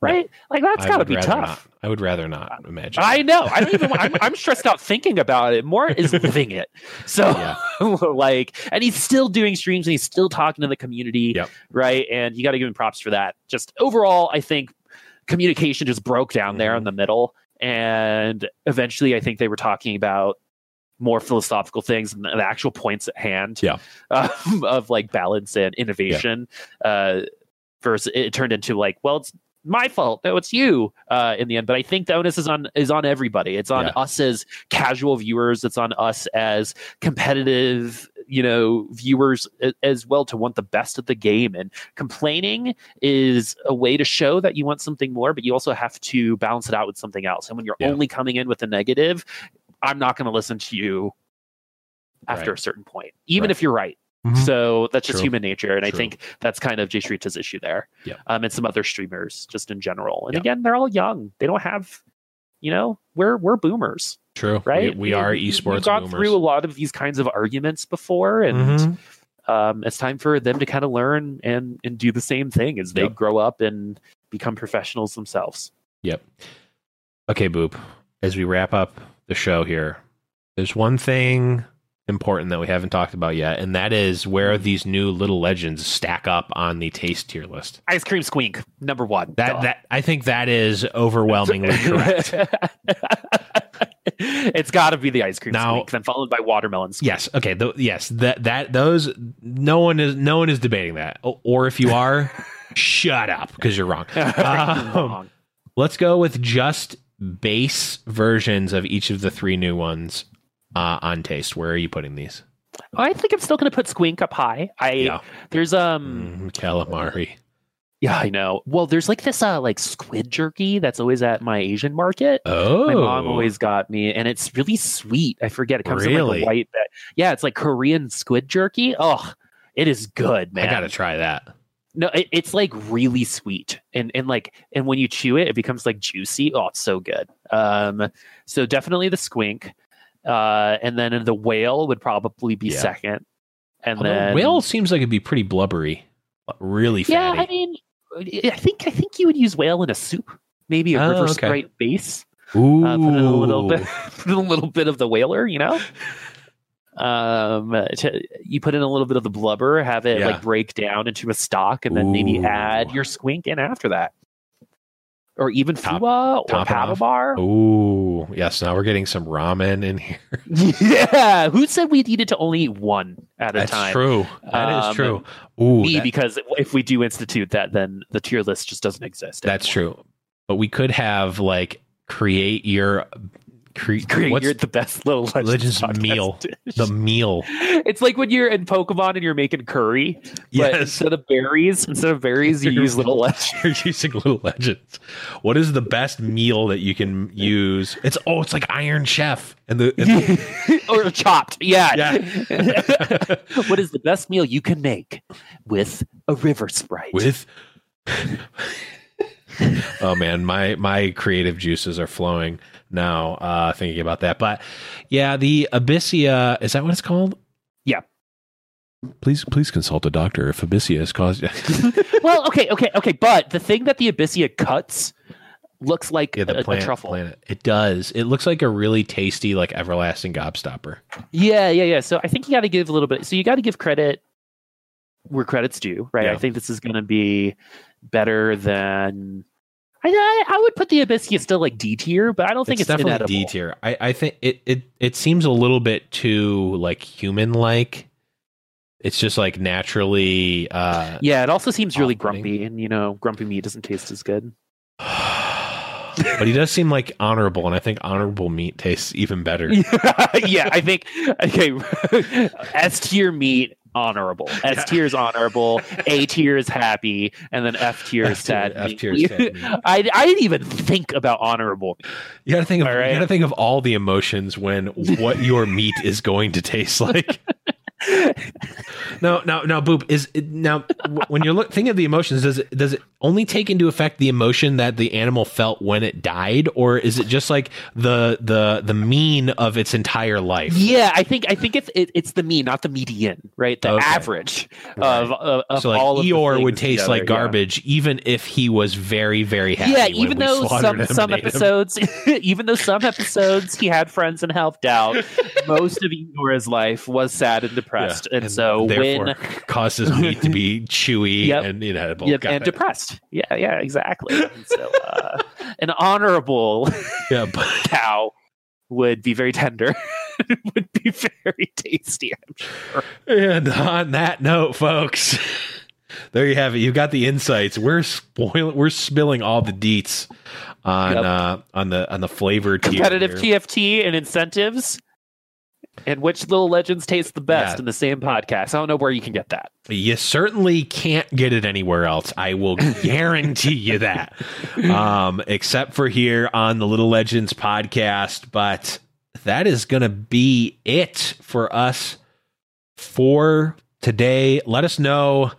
Right? Like, that's got to be tough. Not. I would rather not imagine. I know. I don't even. I'm, I'm stressed out thinking about it. Mort is living it. So, like, and he's still doing streams and he's still talking to the community. Yep. Right. And you got to give him props for that. Just overall, I think communication just broke down there Mm-hmm. in the middle. And eventually, I think they were talking about more philosophical things and the actual points at hand Yeah. um, of like balance and innovation. Uh, versus it turned into like, well, it's my fault. No, it's you uh, in the end. But I think the onus is on is on everybody. It's on Yeah. us as casual viewers. It's on us as competitive, you know, viewers as well to want the best of the game. And complaining is a way to show that you want something more, but you also have to balance it out with something else. And when you're Yeah. only coming in with a negative, I'm not going to listen to you after Right. a certain point, even Right. if you're right. Mhm. So that's just True. human nature, and I think that's kind of Jay Shrita's issue there. Yeah. Um, and some other streamers just in general. And Yeah. again, they're all young. They don't have, you know, we're we're boomers, True. right? We, we are esports We've gone boomers. through a lot of these kinds of arguments before, and Mhm. um, it's time for them to kind of learn and and do the same thing as they Yep. grow up and become professionals themselves. Yep. Okay, Boop. As we wrap up the show here, there's one thing important that we haven't talked about yet, and that is where these new little legends stack up on the taste tier list. Ice cream squink number one. That Duh. that I think that is overwhelmingly correct. it's got to be the ice cream Now- squink, then followed by watermelon squink. Yes. Okay. Th- yes. That that those no one is no one is debating that. O- Or if you are, shut up because you're wrong. Um, Wrong. Let's go with just base versions of each of the three new ones uh, on taste. Where are you putting these? I think I'm still going to put Squink up high. I Yeah. there's um Mm, calamari. yeah I know. Well, there's like this uh like squid jerky that's always at my Asian market. Oh, My mom always got me, and it's really sweet. I forget it comes in Really? like a white. Bag. Yeah, it's like Korean squid jerky. Oh, it is good, man. I gotta try that. No, it, it's like really sweet, and and like and when you chew it, it becomes like juicy. Oh, it's so good. Um, so definitely the squink, uh, and then the whale would probably be Yeah. second, and Although then whale seems like it'd be pretty blubbery, really fatty. Yeah. I mean, I think I think you would use whale in a soup, maybe a Oh, river okay. sprite base. Ooh, Uh, put in a little bit, put in a little bit of the whaler, you know. Um, to, you put in a little bit of the blubber, have it Yeah. like break down into a stock, and then maybe add your squink in after that, or even Top- fua or top it bar. Ooh, yes. Now we're getting some ramen in here. yeah, who said we needed to only eat one at a That's time? That's true. That is Um, true. Ooh, Me, that- because if we do institute that, then the tier list just doesn't exist. that's anymore. true. But we could have like create your cre- create what's your, the best little Legends, Legends meal. dish. the meal. It's like when you're in Pokemon and you're making curry, but Yes. instead of berries, instead of berries, you use little legends. You're using little legends. What is the best meal that you can use? It's oh, it's like Iron Chef and the, and the- or chopped. Yeah. Yeah. what is the best meal you can make with a river sprite? with. oh man, my my creative juices are flowing now. Uh, thinking about that, but yeah, the Abyssia is that what it's called? Yeah. Please, please consult a doctor if Abyssia is caused. well, okay, okay, okay. But the thing that the Abyssia cuts looks like yeah, a, the a truffle. planet. It does. It looks like a really tasty, like everlasting gobstopper. Yeah, yeah, yeah. So I think you got to give a little bit. So you got to give credit where credit's due, right? Yeah. I think this is going to be better than I, I, would put the Hibiscus still like D tier, but I don't think it's, definitely. D tier. I, I think it, it it seems a little bit too like human like. It's just like naturally. uh Yeah, it also seems really grumpy, and you know, grumpy meat doesn't taste as good. but he does seem like honorable, and I think honorable meat tastes even better. yeah, I think okay. S tier meat honorable. S tier is honorable. A tier is happy, and then F tier is sad. F tier is sad. I I didn't even think about honorable. You gotta think of All right. you gotta think of all the emotions when what your meat is going to taste like. no, no, no, boop is now when you're look, thinking of the emotions. Does it does it only take into effect the emotion that the animal felt when it died, or is it just like the the the mean of its entire life? Yeah, I think I think it's it, it's the mean, not the median, right? The Okay. average of of, of so like all Eeyore would taste like together, yeah. garbage, even if he was very very happy. Yeah, even though some some and ate him. episodes, even though some episodes he had friends and helped out, most of Eeyore's life was sad and depressed, Yeah, and, so therefore when causes meat to be chewy Yep. and inedible. Yep, and it. depressed. Yeah, yeah, exactly. And so, uh, an honorable yeah, but cow would be very tender. would be very tasty. I'm sure. And on that note, folks, there you have it. You've got the insights. We're spoiling. We're spilling all the deets on Yep. uh, on the on the flavor Competitive here. TFT and incentives, and which little legends taste the best Yeah. in the same podcast. I don't know where you can get that. You certainly can't get it anywhere else. I will guarantee you that. Um, except for here on the Little Legends podcast. But that is going to be it for us for today. Let us know.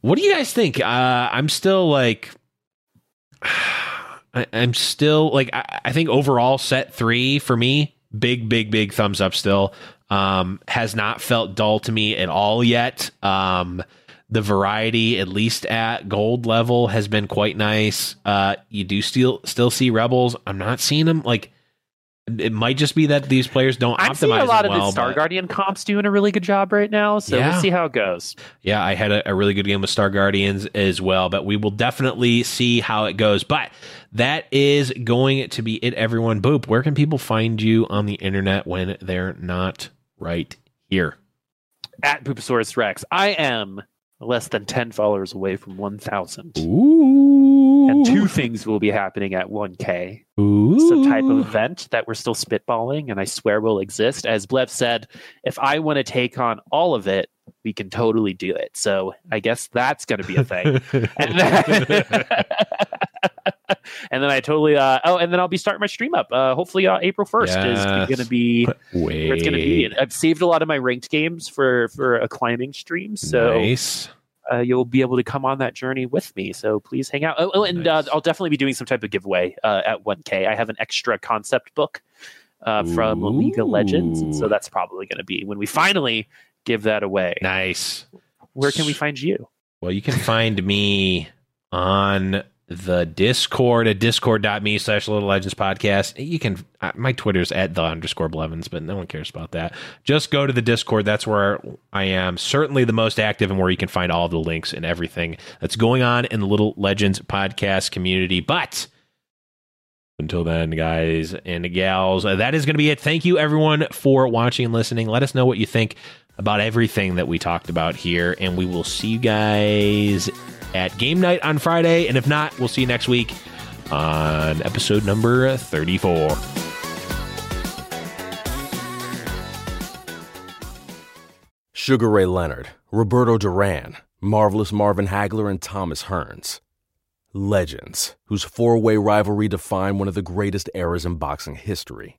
What do you guys think? Uh, I'm still like, I, I'm still like, I, I think overall set three for me, big, big, big thumbs up still. Um, has not felt dull to me at all yet. Um, the variety, at least at gold level, has been quite nice. Uh, you do still still see rebels. I'm not seeing them like. It might just be that these players don't I'm seeing a lot of well, the Star but- Guardian comps doing a really good job right now. So Yeah. we'll see how it goes. Yeah, I had a, a really good game with Star Guardians as well, but we will definitely see how it goes. But that is going to be it, everyone. Boop, where can people find you on the internet when they're not right here? At Booposaurus Rex, I am less than 10 followers away from 1,000. Ooh. Two things will be happening at 1K. Ooh. Some type of event that we're still spitballing, and I swear will exist. As Blev said, if I want to take on all of it, we can totally do it. So I guess that's going to be a thing. and then, and then I totally uh, oh, and then I'll be starting my stream up. Uh, hopefully, uh, April first is going to be Wait. where it's going to be. I've saved a lot of my ranked games for for a climbing stream, so nice. Uh, you'll be able to come on that journey with me. So please hang out. Oh, oh and Nice. uh, I'll definitely be doing some type of giveaway uh, at 1K. I have an extra concept book uh, from League of Legends, and so that's probably going to be when we finally give that away. Nice. Where can we find you? Well, you can find me on the Discord at discord.me slash little legends podcast. You can, uh, my Twitter's at the underscore Blevins, but no one cares about that. Just go to the Discord. That's where I am certainly the most active and where you can find all the links and everything that's going on in the Little Legends podcast community. But until then, guys and gals, that is going to be it. Thank you, everyone, for watching and listening. Let us know what you think about everything that we talked about here, and we will see you guys at game night on Friday. And if not, we'll see you next week on episode number 34. Sugar Ray Leonard, Roberto Duran, Marvelous Marvin Hagler, and Thomas Hearns. Legends, whose four way rivalry defined one of the greatest eras in boxing history.